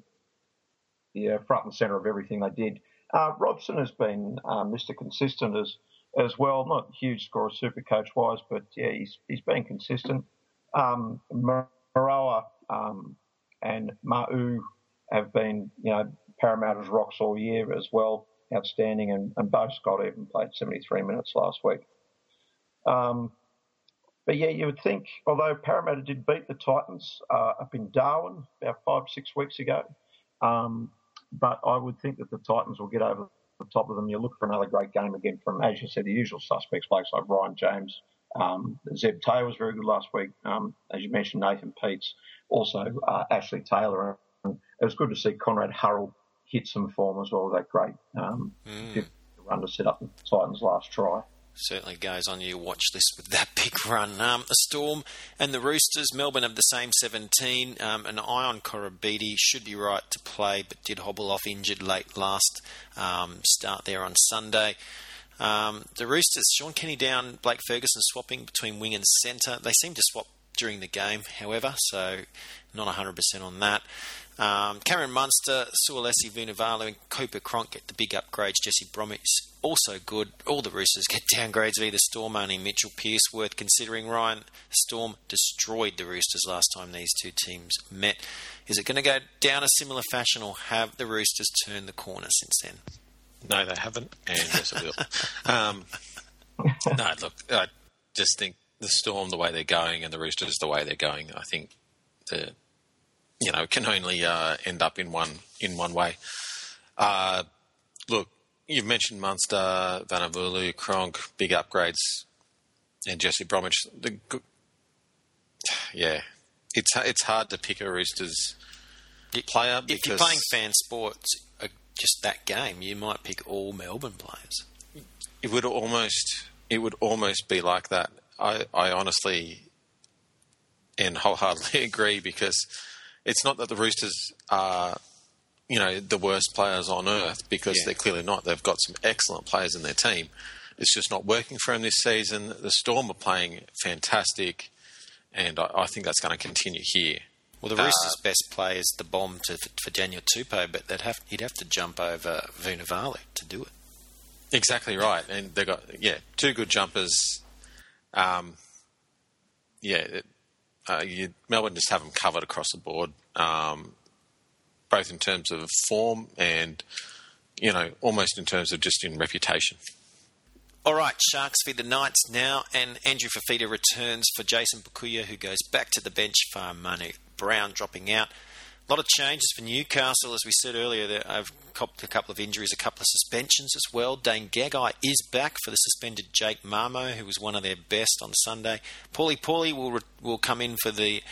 the uh, front and centre of everything they did. Uh, Robson has been um, Mr. Consistent as as well. Not huge scorer, super coach wise, but yeah, he's he's been consistent. Um, um, and Ma'u have been you know Parramatta's rocks all year as well, outstanding. And, and Beau Scott even played 73 minutes last week. Um, but yeah, you would think, although Parramatta did beat the Titans uh, up in Darwin about five, six weeks ago, um, but I would think that the Titans will get over the top of them. You look for another great game again from, as you said, the usual suspects, players like Ryan James. Um, Zeb Taylor was very good last week. Um, as you mentioned, Nathan Peats, also uh, Ashley Taylor. And it was good to see Conrad Hurrell hit some form as well. That great um, mm. run to set up the Titans' last try certainly goes on your watch list with that big run. Um, the Storm and the Roosters, Melbourne have the same 17. Um, and Ion Koroibete should be right to play, but did hobble off injured late last um, start there on Sunday. Um, the Roosters, Shaun Kenny-Dowall, Blake Ferguson swapping between wing and centre. They seem to swap during the game, however, so not 100% on that. Um, Cameron Munster, Suliasi Vunivalu, and Cooper Cronk get the big upgrades. Jesse Bromwich also good. All the Roosters get downgrades via the Storm, only Mitchell Pearce worth considering. Ryan, Storm destroyed the Roosters last time these two teams met. Is it going to go down a similar fashion, or have the Roosters turned the corner since then? No, they haven't, and yes, it will. Um, no, look, I just think the Storm, the way they're going, and the Roosters, the way they're going, I think the you know can only uh, end up in one in one way. Uh, look, you've mentioned Munster, Vunivalu, Cronk, big upgrades, and Jesse Bromwich. The, yeah, it's it's hard to pick a Roosters player because if you're playing fan sports, uh, just that game, you might pick all Melbourne players. It would almost it would almost be like that. I, I honestly and wholeheartedly agree because it's not that the Roosters are you know the worst players on earth because yeah. they're clearly not. They've got some excellent players in their team. It's just not working for them this season. The Storm are playing fantastic, and I, I think that's going to continue here. Well, the Roosters' uh, best play is the bomb to, for Daniel Tupou, but they'd have, he'd have to jump over Vunivalu to do it. Exactly right, and they've got yeah two good jumpers. Um, yeah, uh, you, Melbourne just have them covered across the board, um, both in terms of form and you know almost in terms of just in reputation. All right, Sharks feed the Knights now, and Andrew Fifita returns for Jayson Bukuya, who goes back to the bench for Manu Brown dropping out. A lot of changes for Newcastle, as we said earlier. They've copped a couple of injuries, a couple of suspensions as well. Dane Gagai is back for the suspended Jake Mamo, who was one of their best on Sunday. Pauli Pauli will will come in for the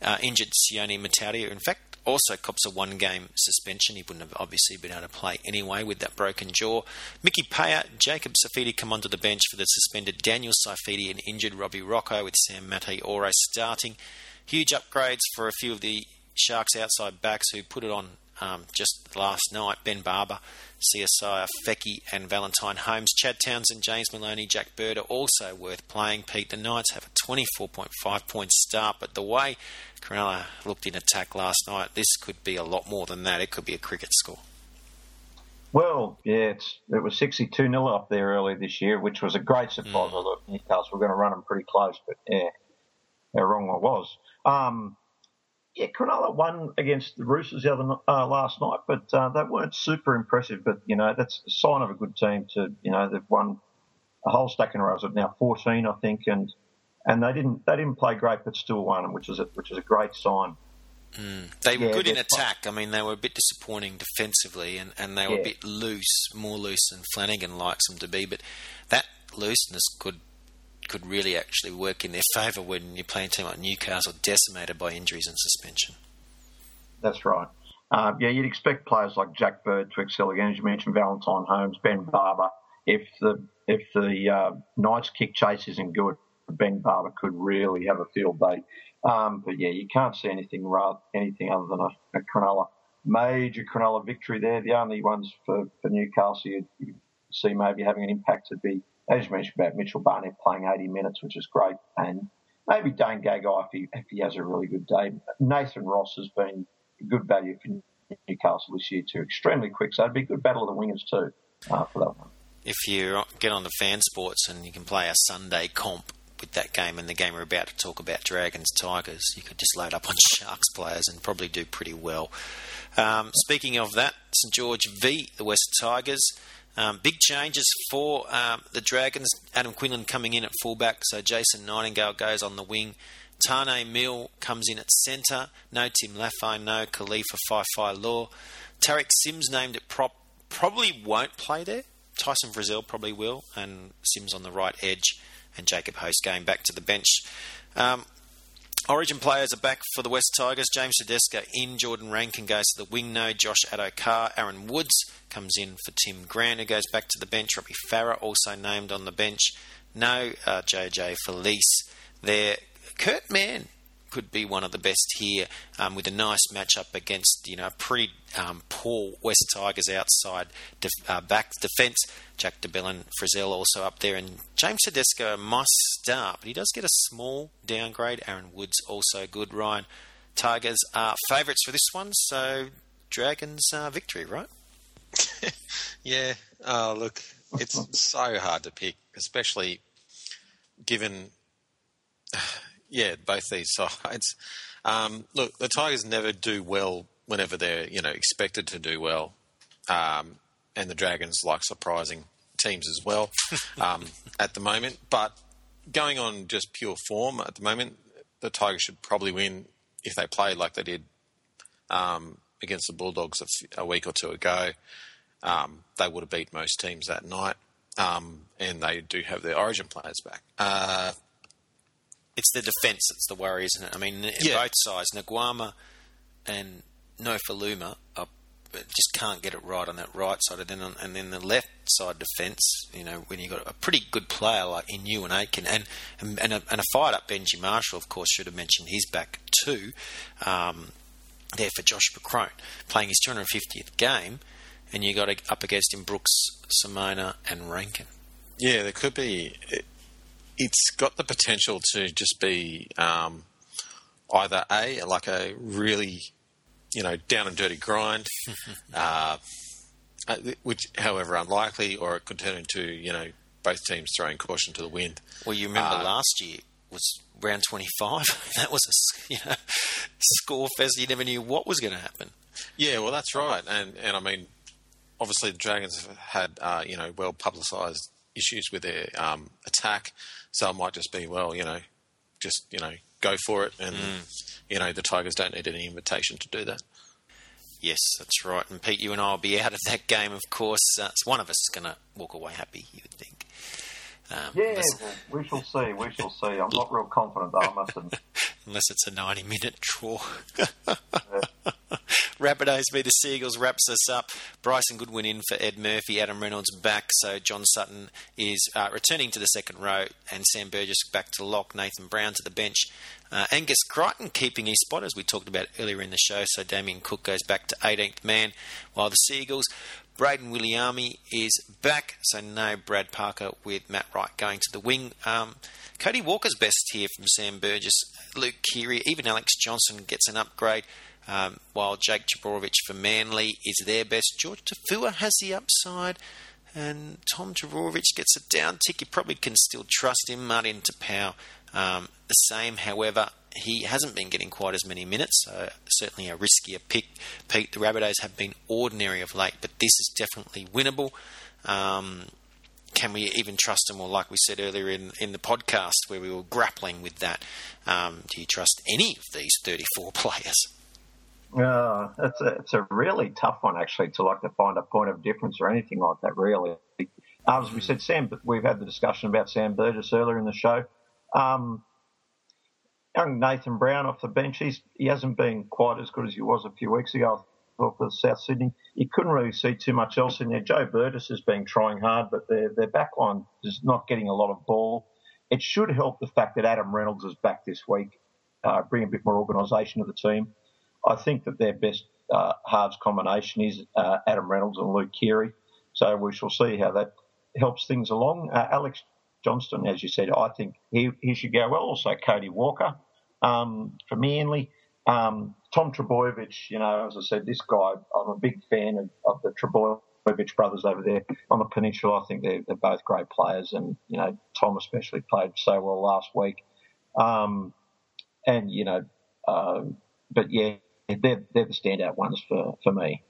uh, injured Sione Matautia. In fact, also cops a one game suspension. He wouldn't have obviously been able to play anyway with that broken jaw. Mickey Paea, Jacob Saifiti come onto the bench for the suspended Daniel Saifiti and injured Robbie Rochow with Sam Mataora starting. Huge upgrades for a few of the Sharks outside backs who put it on um, just last night. Ben Barba, CSI, Feki, and Valentine Holmes. Chad Townsend, James Maloney, Jack Bird are also worth playing. Pete, the Knights have a 24.5 point start, but the way Cronulla looked in attack last night, this could be a lot more than that. It could be a cricket score. Well, yeah, it was 62 0 up there earlier this year, which was a great surprise. Mm. I thought Newcastle were going to run them pretty close, but yeah, how wrong I was. Um, yeah, Cronulla won against the Roosters the other uh, last night, but uh, they weren't super impressive. But you know, that's a sign of a good team. To you know, they've won a whole stack in a row. Of now 14, I think, and and they didn't they didn't play great, but still won, which is a, which is a great sign. Mm. They were yeah, good in attack. I mean, they were a bit disappointing defensively, and, and they were yeah. a bit loose, more loose than Flanagan likes them to be. But that looseness could could really actually work in their favour when you're playing a team like Newcastle decimated by injuries and suspension. That's right. Uh, yeah, you'd expect players like Jack Bird to excel again, as you mentioned, Valentine Holmes, Ben Barba. If the if the uh, Knights kick chase isn't good, Ben Barba could really have a field day. Um, but yeah, you can't see anything rather, anything other than a, a Cronulla major Cronulla victory there. The only ones for, for Newcastle you'd see maybe having an impact would be as you mentioned about Mitchell Barnett playing 80 minutes, which is great, and maybe Dane Gagai if he, if he has a really good day. Nathan Ross has been a good value for Newcastle this year too. Extremely quick, so it'd be a good battle of the wingers too uh, for that one. If you get on the fan sports and you can play a Sunday comp with that game and the game we're about to talk about, Dragons Tigers, you could just load up on Sharks players and probably do pretty well. Um, speaking of that, St George v the West Tigers. Um, big changes for um, the Dragons. Adam Quinlan coming in at fullback, so Jason Nightingale goes on the wing. Taane Milne comes in at centre. No Tim Lafai, no Kalifa Faifai Loa. Tariq Sims named at prop. Probably won't play there. Tyson Frizell probably will, and Sims on the right edge, and Jacob Host going back to the bench. Um, Origin players are back for the West Tigers. James Tedesco in. Jordan Rankin goes to the wing node. Josh Addo-Carr. Aaron Woods comes in for Tim Grant, who goes back to the bench. Robbie Farah also named on the bench. No uh, JJ Felise there. Kurt Mann could be one of the best here um, with a nice matchup against you know a pretty um, poor West Tigers outside def- uh, back defence. Jack de Belin, Frizell also up there, and James Tedesco must start, but he does get a small downgrade. Aaron Woods also good. Ryan Tigers are favourites for this one, so Dragons uh, victory, right? yeah. Oh, look, it's so hard to pick, especially given, yeah, both these sides. Um, look, the Tigers never do well whenever they're you know expected to do well, um, and the Dragons like surprising teams as well um, at the moment. But going on just pure form at the moment, the Tigers should probably win if they played like they did um, against the Bulldogs a, f- a week or two ago. Um, they would have beat most teams that night, um, and they do have their Origin players back. Uh, It's the defence that's the worry, isn't it? I mean, Yeah. both sides, Naiqama and Nofoaluma are, just can't get it right on that right side, and then on, and then the left side defence. You know, when you have got a pretty good player like Inu and Aitken, and and and a, and a fired up Benji Marshall, of course, should have mentioned his back too. Um, there for Josh McCrone playing his 250th game, and you got up against him Brooks, Simona, and Rankin. Yeah, there could be. It, it's got the potential to just be um, either a like a really, you know, down and dirty grind, uh, uh, which, however, unlikely, or it could turn into you know both teams throwing caution to the wind. Well, you remember Uh, last year was round 25. that was a you know, score fest. You never knew what was going to happen. Yeah, well, that's right, and and I mean, obviously the Dragons have had uh, you know well publicised issues with their um, attack, so it might just be well, you know, just you know go for it, and you know the Tigers don't need any invitation to do that. Yes, that's right. And Pete, you and I will be out of that game, of course. Uh, so one of us is going to walk away happy, you would think. Um, Yeah, unless, well, we shall see. We shall see. I'm not real confident though. I must admit. unless it's a 90 minute draw. Rabbitohs v the Seagulls wraps us up. Bryson Goodwin in for Ed Murphy. Adam Reynolds back. So John Sutton is uh, returning to the second row, and Sam Burgess back to lock. Nathan Brown to the bench. Uh, Angus Crichton keeping his spot, as we talked about earlier in the show. So Damien Cook goes back to 18th man, while the Seagulls. Brayden Wiliame is back, so no Brad Parker with Matt Wright going to the wing. Um, Cody Walker's best here from Sam Burgess, Luke Keary, even Alex Johnston gets an upgrade. Um, while Jake Trbojevic for Manly is their best. Jorge Taufua has the upside, and Tom Trbojevic gets a down tick. You probably can still trust him. Martin Taupau, um, the same. However, he hasn't been getting quite as many minutes, so certainly a riskier pick. Pete, the Rabbitohs have been ordinary of late, but this is definitely winnable. Um, can we even trust them? Or, like we said earlier in, in the podcast, where we were grappling with that, um, do you trust any of these 34 players? Uh, it's a it's a really tough one actually to like to find a point of difference or anything like that. Really, as we said, Sam, we've had the discussion about Sam Burgess earlier in the show. Um, young Nathan Brown off the bench, he's, he hasn't been quite as good as he was a few weeks ago. For South Sydney, you couldn't really see too much else in there. Joe Burgess has been trying hard, but their their backline is not getting a lot of ball. It should help the fact that Adam Reynolds is back this week, uh, bring a bit more organisation to the team. I think that their best uh, halves combination is uh, Adam Reynolds and Luke Keary. So we shall see how that helps things along. Uh, Alex Johnston, as you said, I think he, he should go well. Also, Cody Walker um, from Manly. Um, Tom Trbojevic, you know, as I said, this guy, I'm a big fan of, of the Trbojevic brothers over there on the peninsula. I think they're, they're both great players, and, you know, Tom especially played so well last week. Um, and, you know, um, but yeah, they're, they're the standout ones for, for me.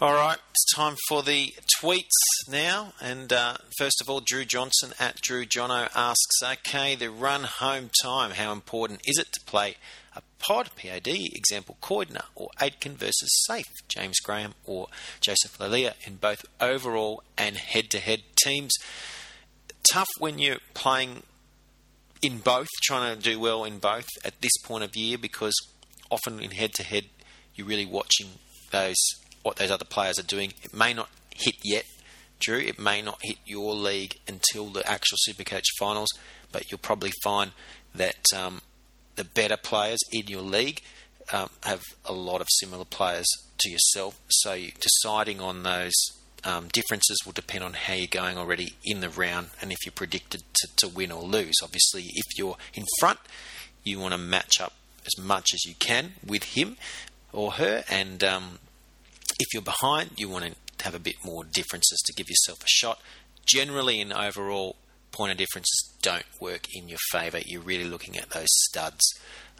All right, it's time for the tweets now. And uh, first of all, Drew Johnson at Drew Jono asks, okay, the run home time, how important is it to play a pod, PAD, example Coidner or Aitken versus Safe, James Graham or Joseph Leilua in both overall and head to head teams? Tough when you're playing in both, trying to do well in both at this point of year because often in head to head, you're really watching those what those other players are doing. It may not hit yet, Drew. It may not hit your league until the actual Supercoach finals, but you'll probably find that um, the better players in your league um, have a lot of similar players to yourself. So deciding on those um, differences will depend on how you're going already in the round and if you're predicted to, to win or lose. Obviously, if you're in front, you want to match up as much as you can with him or her, and um, if you're behind, you want to have a bit more differences to give yourself a shot. Generally, in overall, point of differences don't work in your favour. You're really looking at those studs.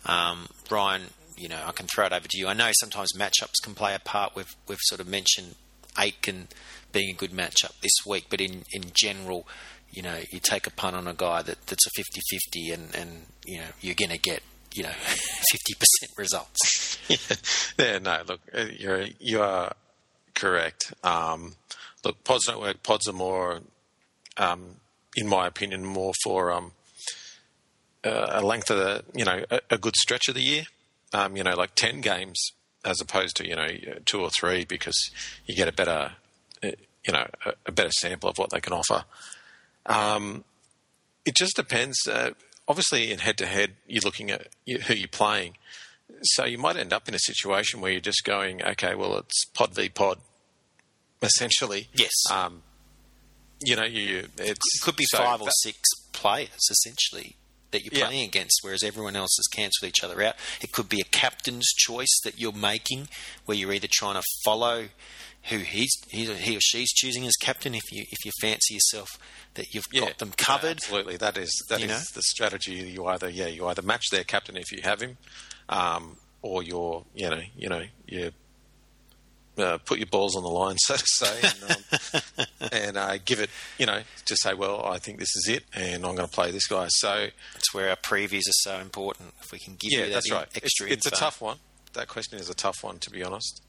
Um, Brian, you know, I can throw it over to you. I know sometimes matchups can play a part. We've we've sort of mentioned Aitken being a good matchup this week, but in, in general, you know, you take a punt on a guy that, that's a 50-50 and, and, you know, you're going to get, you know, 50% results. yeah. yeah, no, look, uh, you're, you are correct. Um, look, pods don't work. Pods are more, um, in my opinion, more for um, uh, a length of the, you know, a, a good stretch of the year. Um, you know, like 10 games as opposed to, you know, two or three because you get a better, uh, you know, a, a better sample of what they can offer. Um, it just depends. Uh, obviously, in head to head, you're looking at who you're playing. So you might end up in a situation where you're just going, okay, well, it's pod v pod, essentially. Yes. Um, you know, you it's it could be so five or that- six players essentially that you're Yeah. playing against, whereas everyone else has cancelled each other out. It could be a captain's choice that you're making, where you're either trying to follow who he's he, he or she's choosing as captain. If you if you fancy yourself that you've Yeah, got them covered, Absolutely, that is that is know? the strategy. You either yeah, you either match their captain if you have him, um, or you're you know you know you uh, put your balls on the line, so to say, and, um, uh, give it you know just say, well, I think this is it, and I'm going to play this guy. So that's where our previews are so important. If we can give yeah, you that that's right. It's, extra it's a tough one. That question is a tough one, to be honest.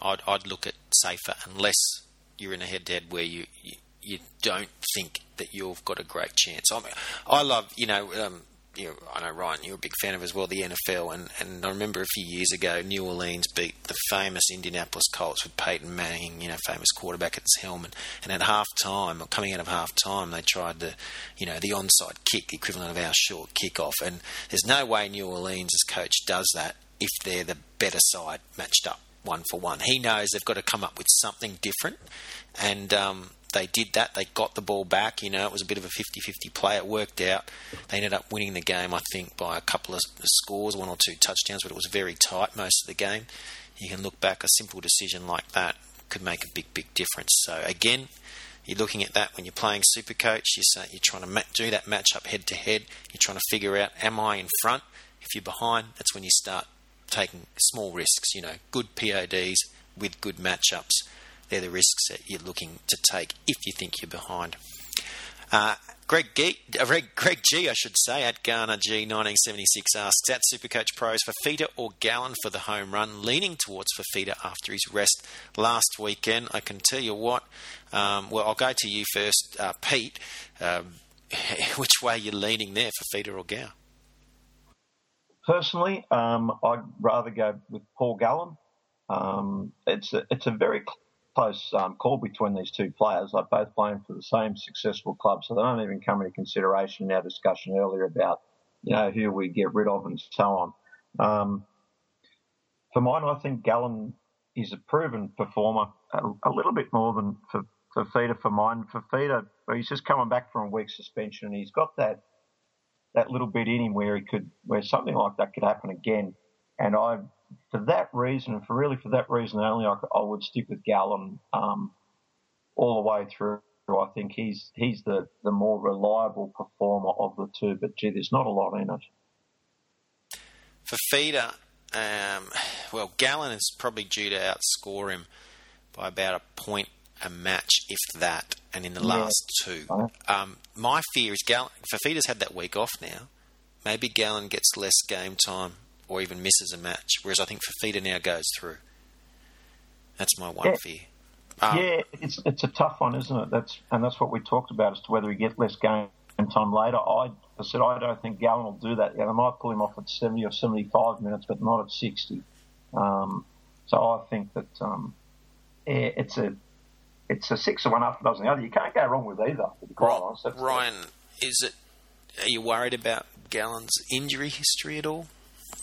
I'd, I'd look at safer unless you're in a head-to-head where you, you you don't think that you've got a great chance. I mean, I love you know. Um, you know, I know Ryan, you're a big fan of as well, the NFL, and, and I remember a few years ago, New Orleans beat the famous Indianapolis Colts with Peyton Manning, you know, famous quarterback at his helm, and, and at half time, or coming out of half time, they tried the, you know, the onside kick, the equivalent of our short kickoff, and there's no way New Orleans' coach does that if they're the better side matched up one for one. He knows they've got to come up with something different, and um, they did that. They got the ball back. You know, it was a bit of a 50 50 play. It worked out. They ended up winning the game, I think, by a couple of scores, one or two touchdowns, but it was very tight most of the game. You can look back, a simple decision like that could make a big, big difference. So, again, you're looking at that when you're playing Supercoach. You're, say, you're trying to do that match up head to head. You're trying to figure out, am I in front? If you're behind, that's when you start taking small risks. You know, good PODs with good matchups. They're the risks that you're looking to take if you think you're behind. Uh, Greg, G, uh, Greg, Greg G, I should say, at Garner G 1976 asks, at Supercoach Pros, Fifita or Gallen for the home run, leaning towards Fifita after his rest last weekend. I can tell you what, um, well, I'll go to you first, uh, Pete. Um, which way are you're leaning there, Fifita or Gow? Personally, um, I'd rather go with Paul Gallen. Um, it's a, it's a very close um, call between these two players. They're both playing for the same successful club, so they don't even come into consideration in our discussion earlier about you know who we get rid of and so on. Um, for mine, I think Gallen is a proven performer, a, a little bit more than for for Feeder for mine. For Feeder, he's just coming back from a week suspension, and he's got that that little bit in him where he could, where something like that could happen again. And I, for that reason, for really for that reason only, I, I would stick with Gallen um, all the way through. I think he's he's the, the more reliable performer of the two. But gee, there's not a lot in it. For Feeder, um, well, Gallen is probably due to outscore him by about a point a match, if that, and in the Yeah. last two. Um, my fear is Gallen, Fifita's had that week off now. Maybe Gallen gets less game time or even misses a match, whereas I think Fifita now goes through. That's my one Yeah. fear. Um, yeah, it's it's a tough one, isn't it? That's and that's what we talked about as to whether he get less game time later. I, I said I don't think Gallen will do that. Yeah, they might pull him off at seventy or seventy five minutes, but not at sixty. Um, so I think that um, yeah, it's a it's a six or one after dozen the other. You can't go wrong with either. To be quite honest. Ryan, is it? Are you worried about Gallen's injury history at all?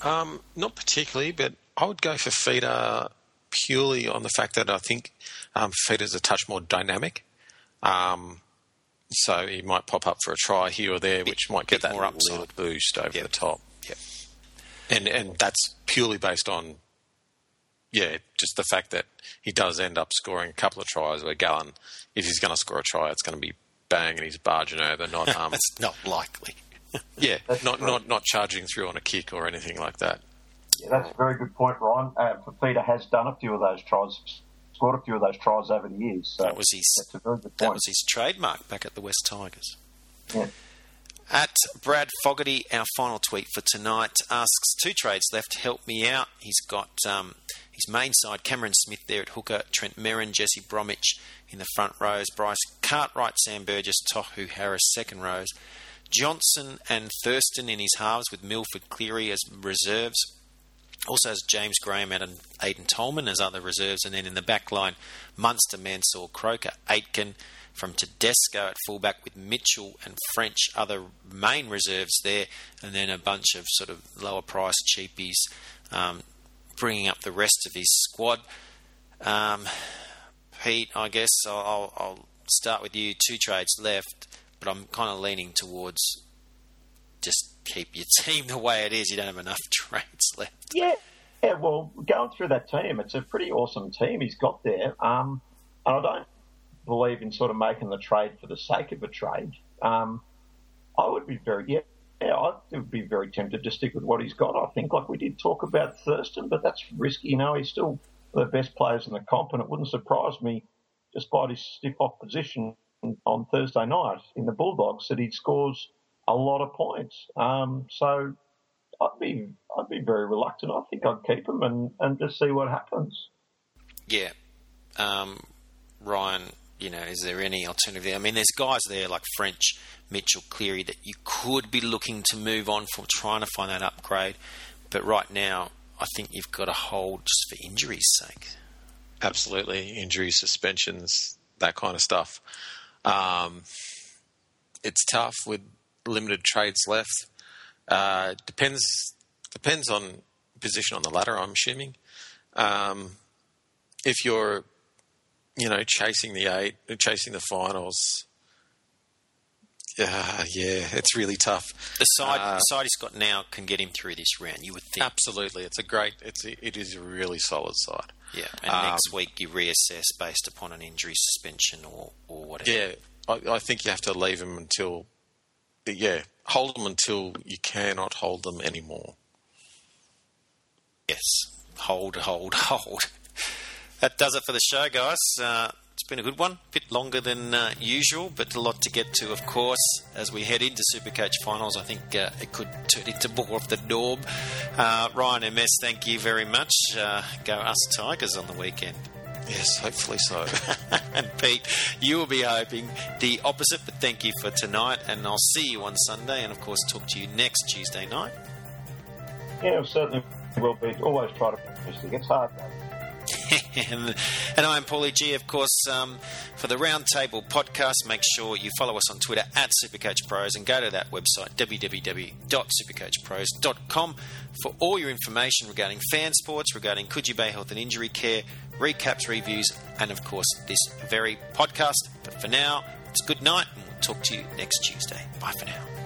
Um, not particularly, but I would go for Feeder purely on the fact that I think um, Feeder's a touch more dynamic. Um, so he might pop up for a try here or there, which might get that more upside. boost over Yep. the top. Yep. And and that's purely based on, yeah, just the fact that he does end up scoring a couple of tries where Gallen, if he's going to score a try, it's going to be bang and he's barging over, not um, That's not likely. yeah, not not not charging through on a kick or anything like that. Yeah, that's a very good point, Ryan. Uh, Fifita has done a few of those tries, scored a few of those tries over the years. So That was his. that's a very good That was his trademark back at the West Tigers. Yeah. At Brad Fogarty, our final tweet for tonight asks two trades left. Help me out. He's got um, his main side, Cameron Smith there at hooker, Trent Merrin, Jesse Bromwich in the front rows, Bryce Cartwright, Sam Burgess, Tohu Harris second rows, Johnson and Thurston in his halves with Milford Cleary as reserves. Also has James Graham and Aidan Tolman as other reserves, and then in the back line, Munster, Mansour, Croker, Aitken from Tedesco at fullback with Mitchell and French, other main reserves there, and then a bunch of sort of lower price cheapies um, bringing up the rest of his squad. Um, Pete, I guess I'll, I'll start with you. Two trades left, but I'm kind of leaning towards just keep your team the way it is. You don't have enough trades left. Yeah, yeah. Well, going through that team, it's a pretty awesome team he's got there. Um, and I don't believe in sort of making the trade for the sake of a trade. Um, I would be very yeah. Yeah, I would be very tempted to stick with what he's got. I think, like we did talk about Thurston, but that's risky. You know, he's still the best players in the comp, and it wouldn't surprise me, despite his stiff opposition on Thursday night in the Bulldogs, that he scores a lot of points. Um, so I'd be I'd be very reluctant. I think I'd keep him and, and just see what happens. Yeah. Um, Ryan, you know, is there any alternative? I mean, there's guys there like French, Mitchell, Cleary that you could be looking to move on for trying to find that upgrade. But right now, I think you've got to hold just for injury's sake. Absolutely, injuries, suspensions, that kind of stuff. Um, it's tough with limited trades left. Uh, depends depends on position on the ladder. I'm assuming. Um, if you're, you know, chasing the eight, chasing the finals, uh, yeah, it's really tough. The side, Uh, the side he's got now can get him through this round. You would think. Absolutely, it's a great. It's a, it is a really solid side. Yeah. And Um, next week you reassess based upon an injury, suspension, or or whatever. Yeah, I, I think you have to leave him until, yeah, hold them until you cannot hold them anymore. Yes. Hold, hold, hold. That does it for the show, guys. Uh, been a good one. A bit longer than uh, usual, but a lot to get to, of course. As we head into Supercoach finals, I think uh, it could turn into more of the norm. Uh, Ryan MS, thank you very much. Uh, go us Tigers on the weekend. Yes, hopefully so. and Pete, you will be hoping the opposite, but thank you for tonight. And I'll see you on Sunday, and of course, talk to you next Tuesday night. Yeah, it certainly will be. Always try to be optimistic. It's hard. Though. and, I'm Paulie G, of course, um, for the Roundtable podcast. Make sure you follow us on Twitter at Supercoach Pros and go to that website, www.supercoachpros.com, for all your information regarding fan sports, regarding Coogee Bay Health and Injury Care, recaps, reviews, and of course, this very podcast. But for now, it's good night, and we'll talk to you next Tuesday. Bye for now.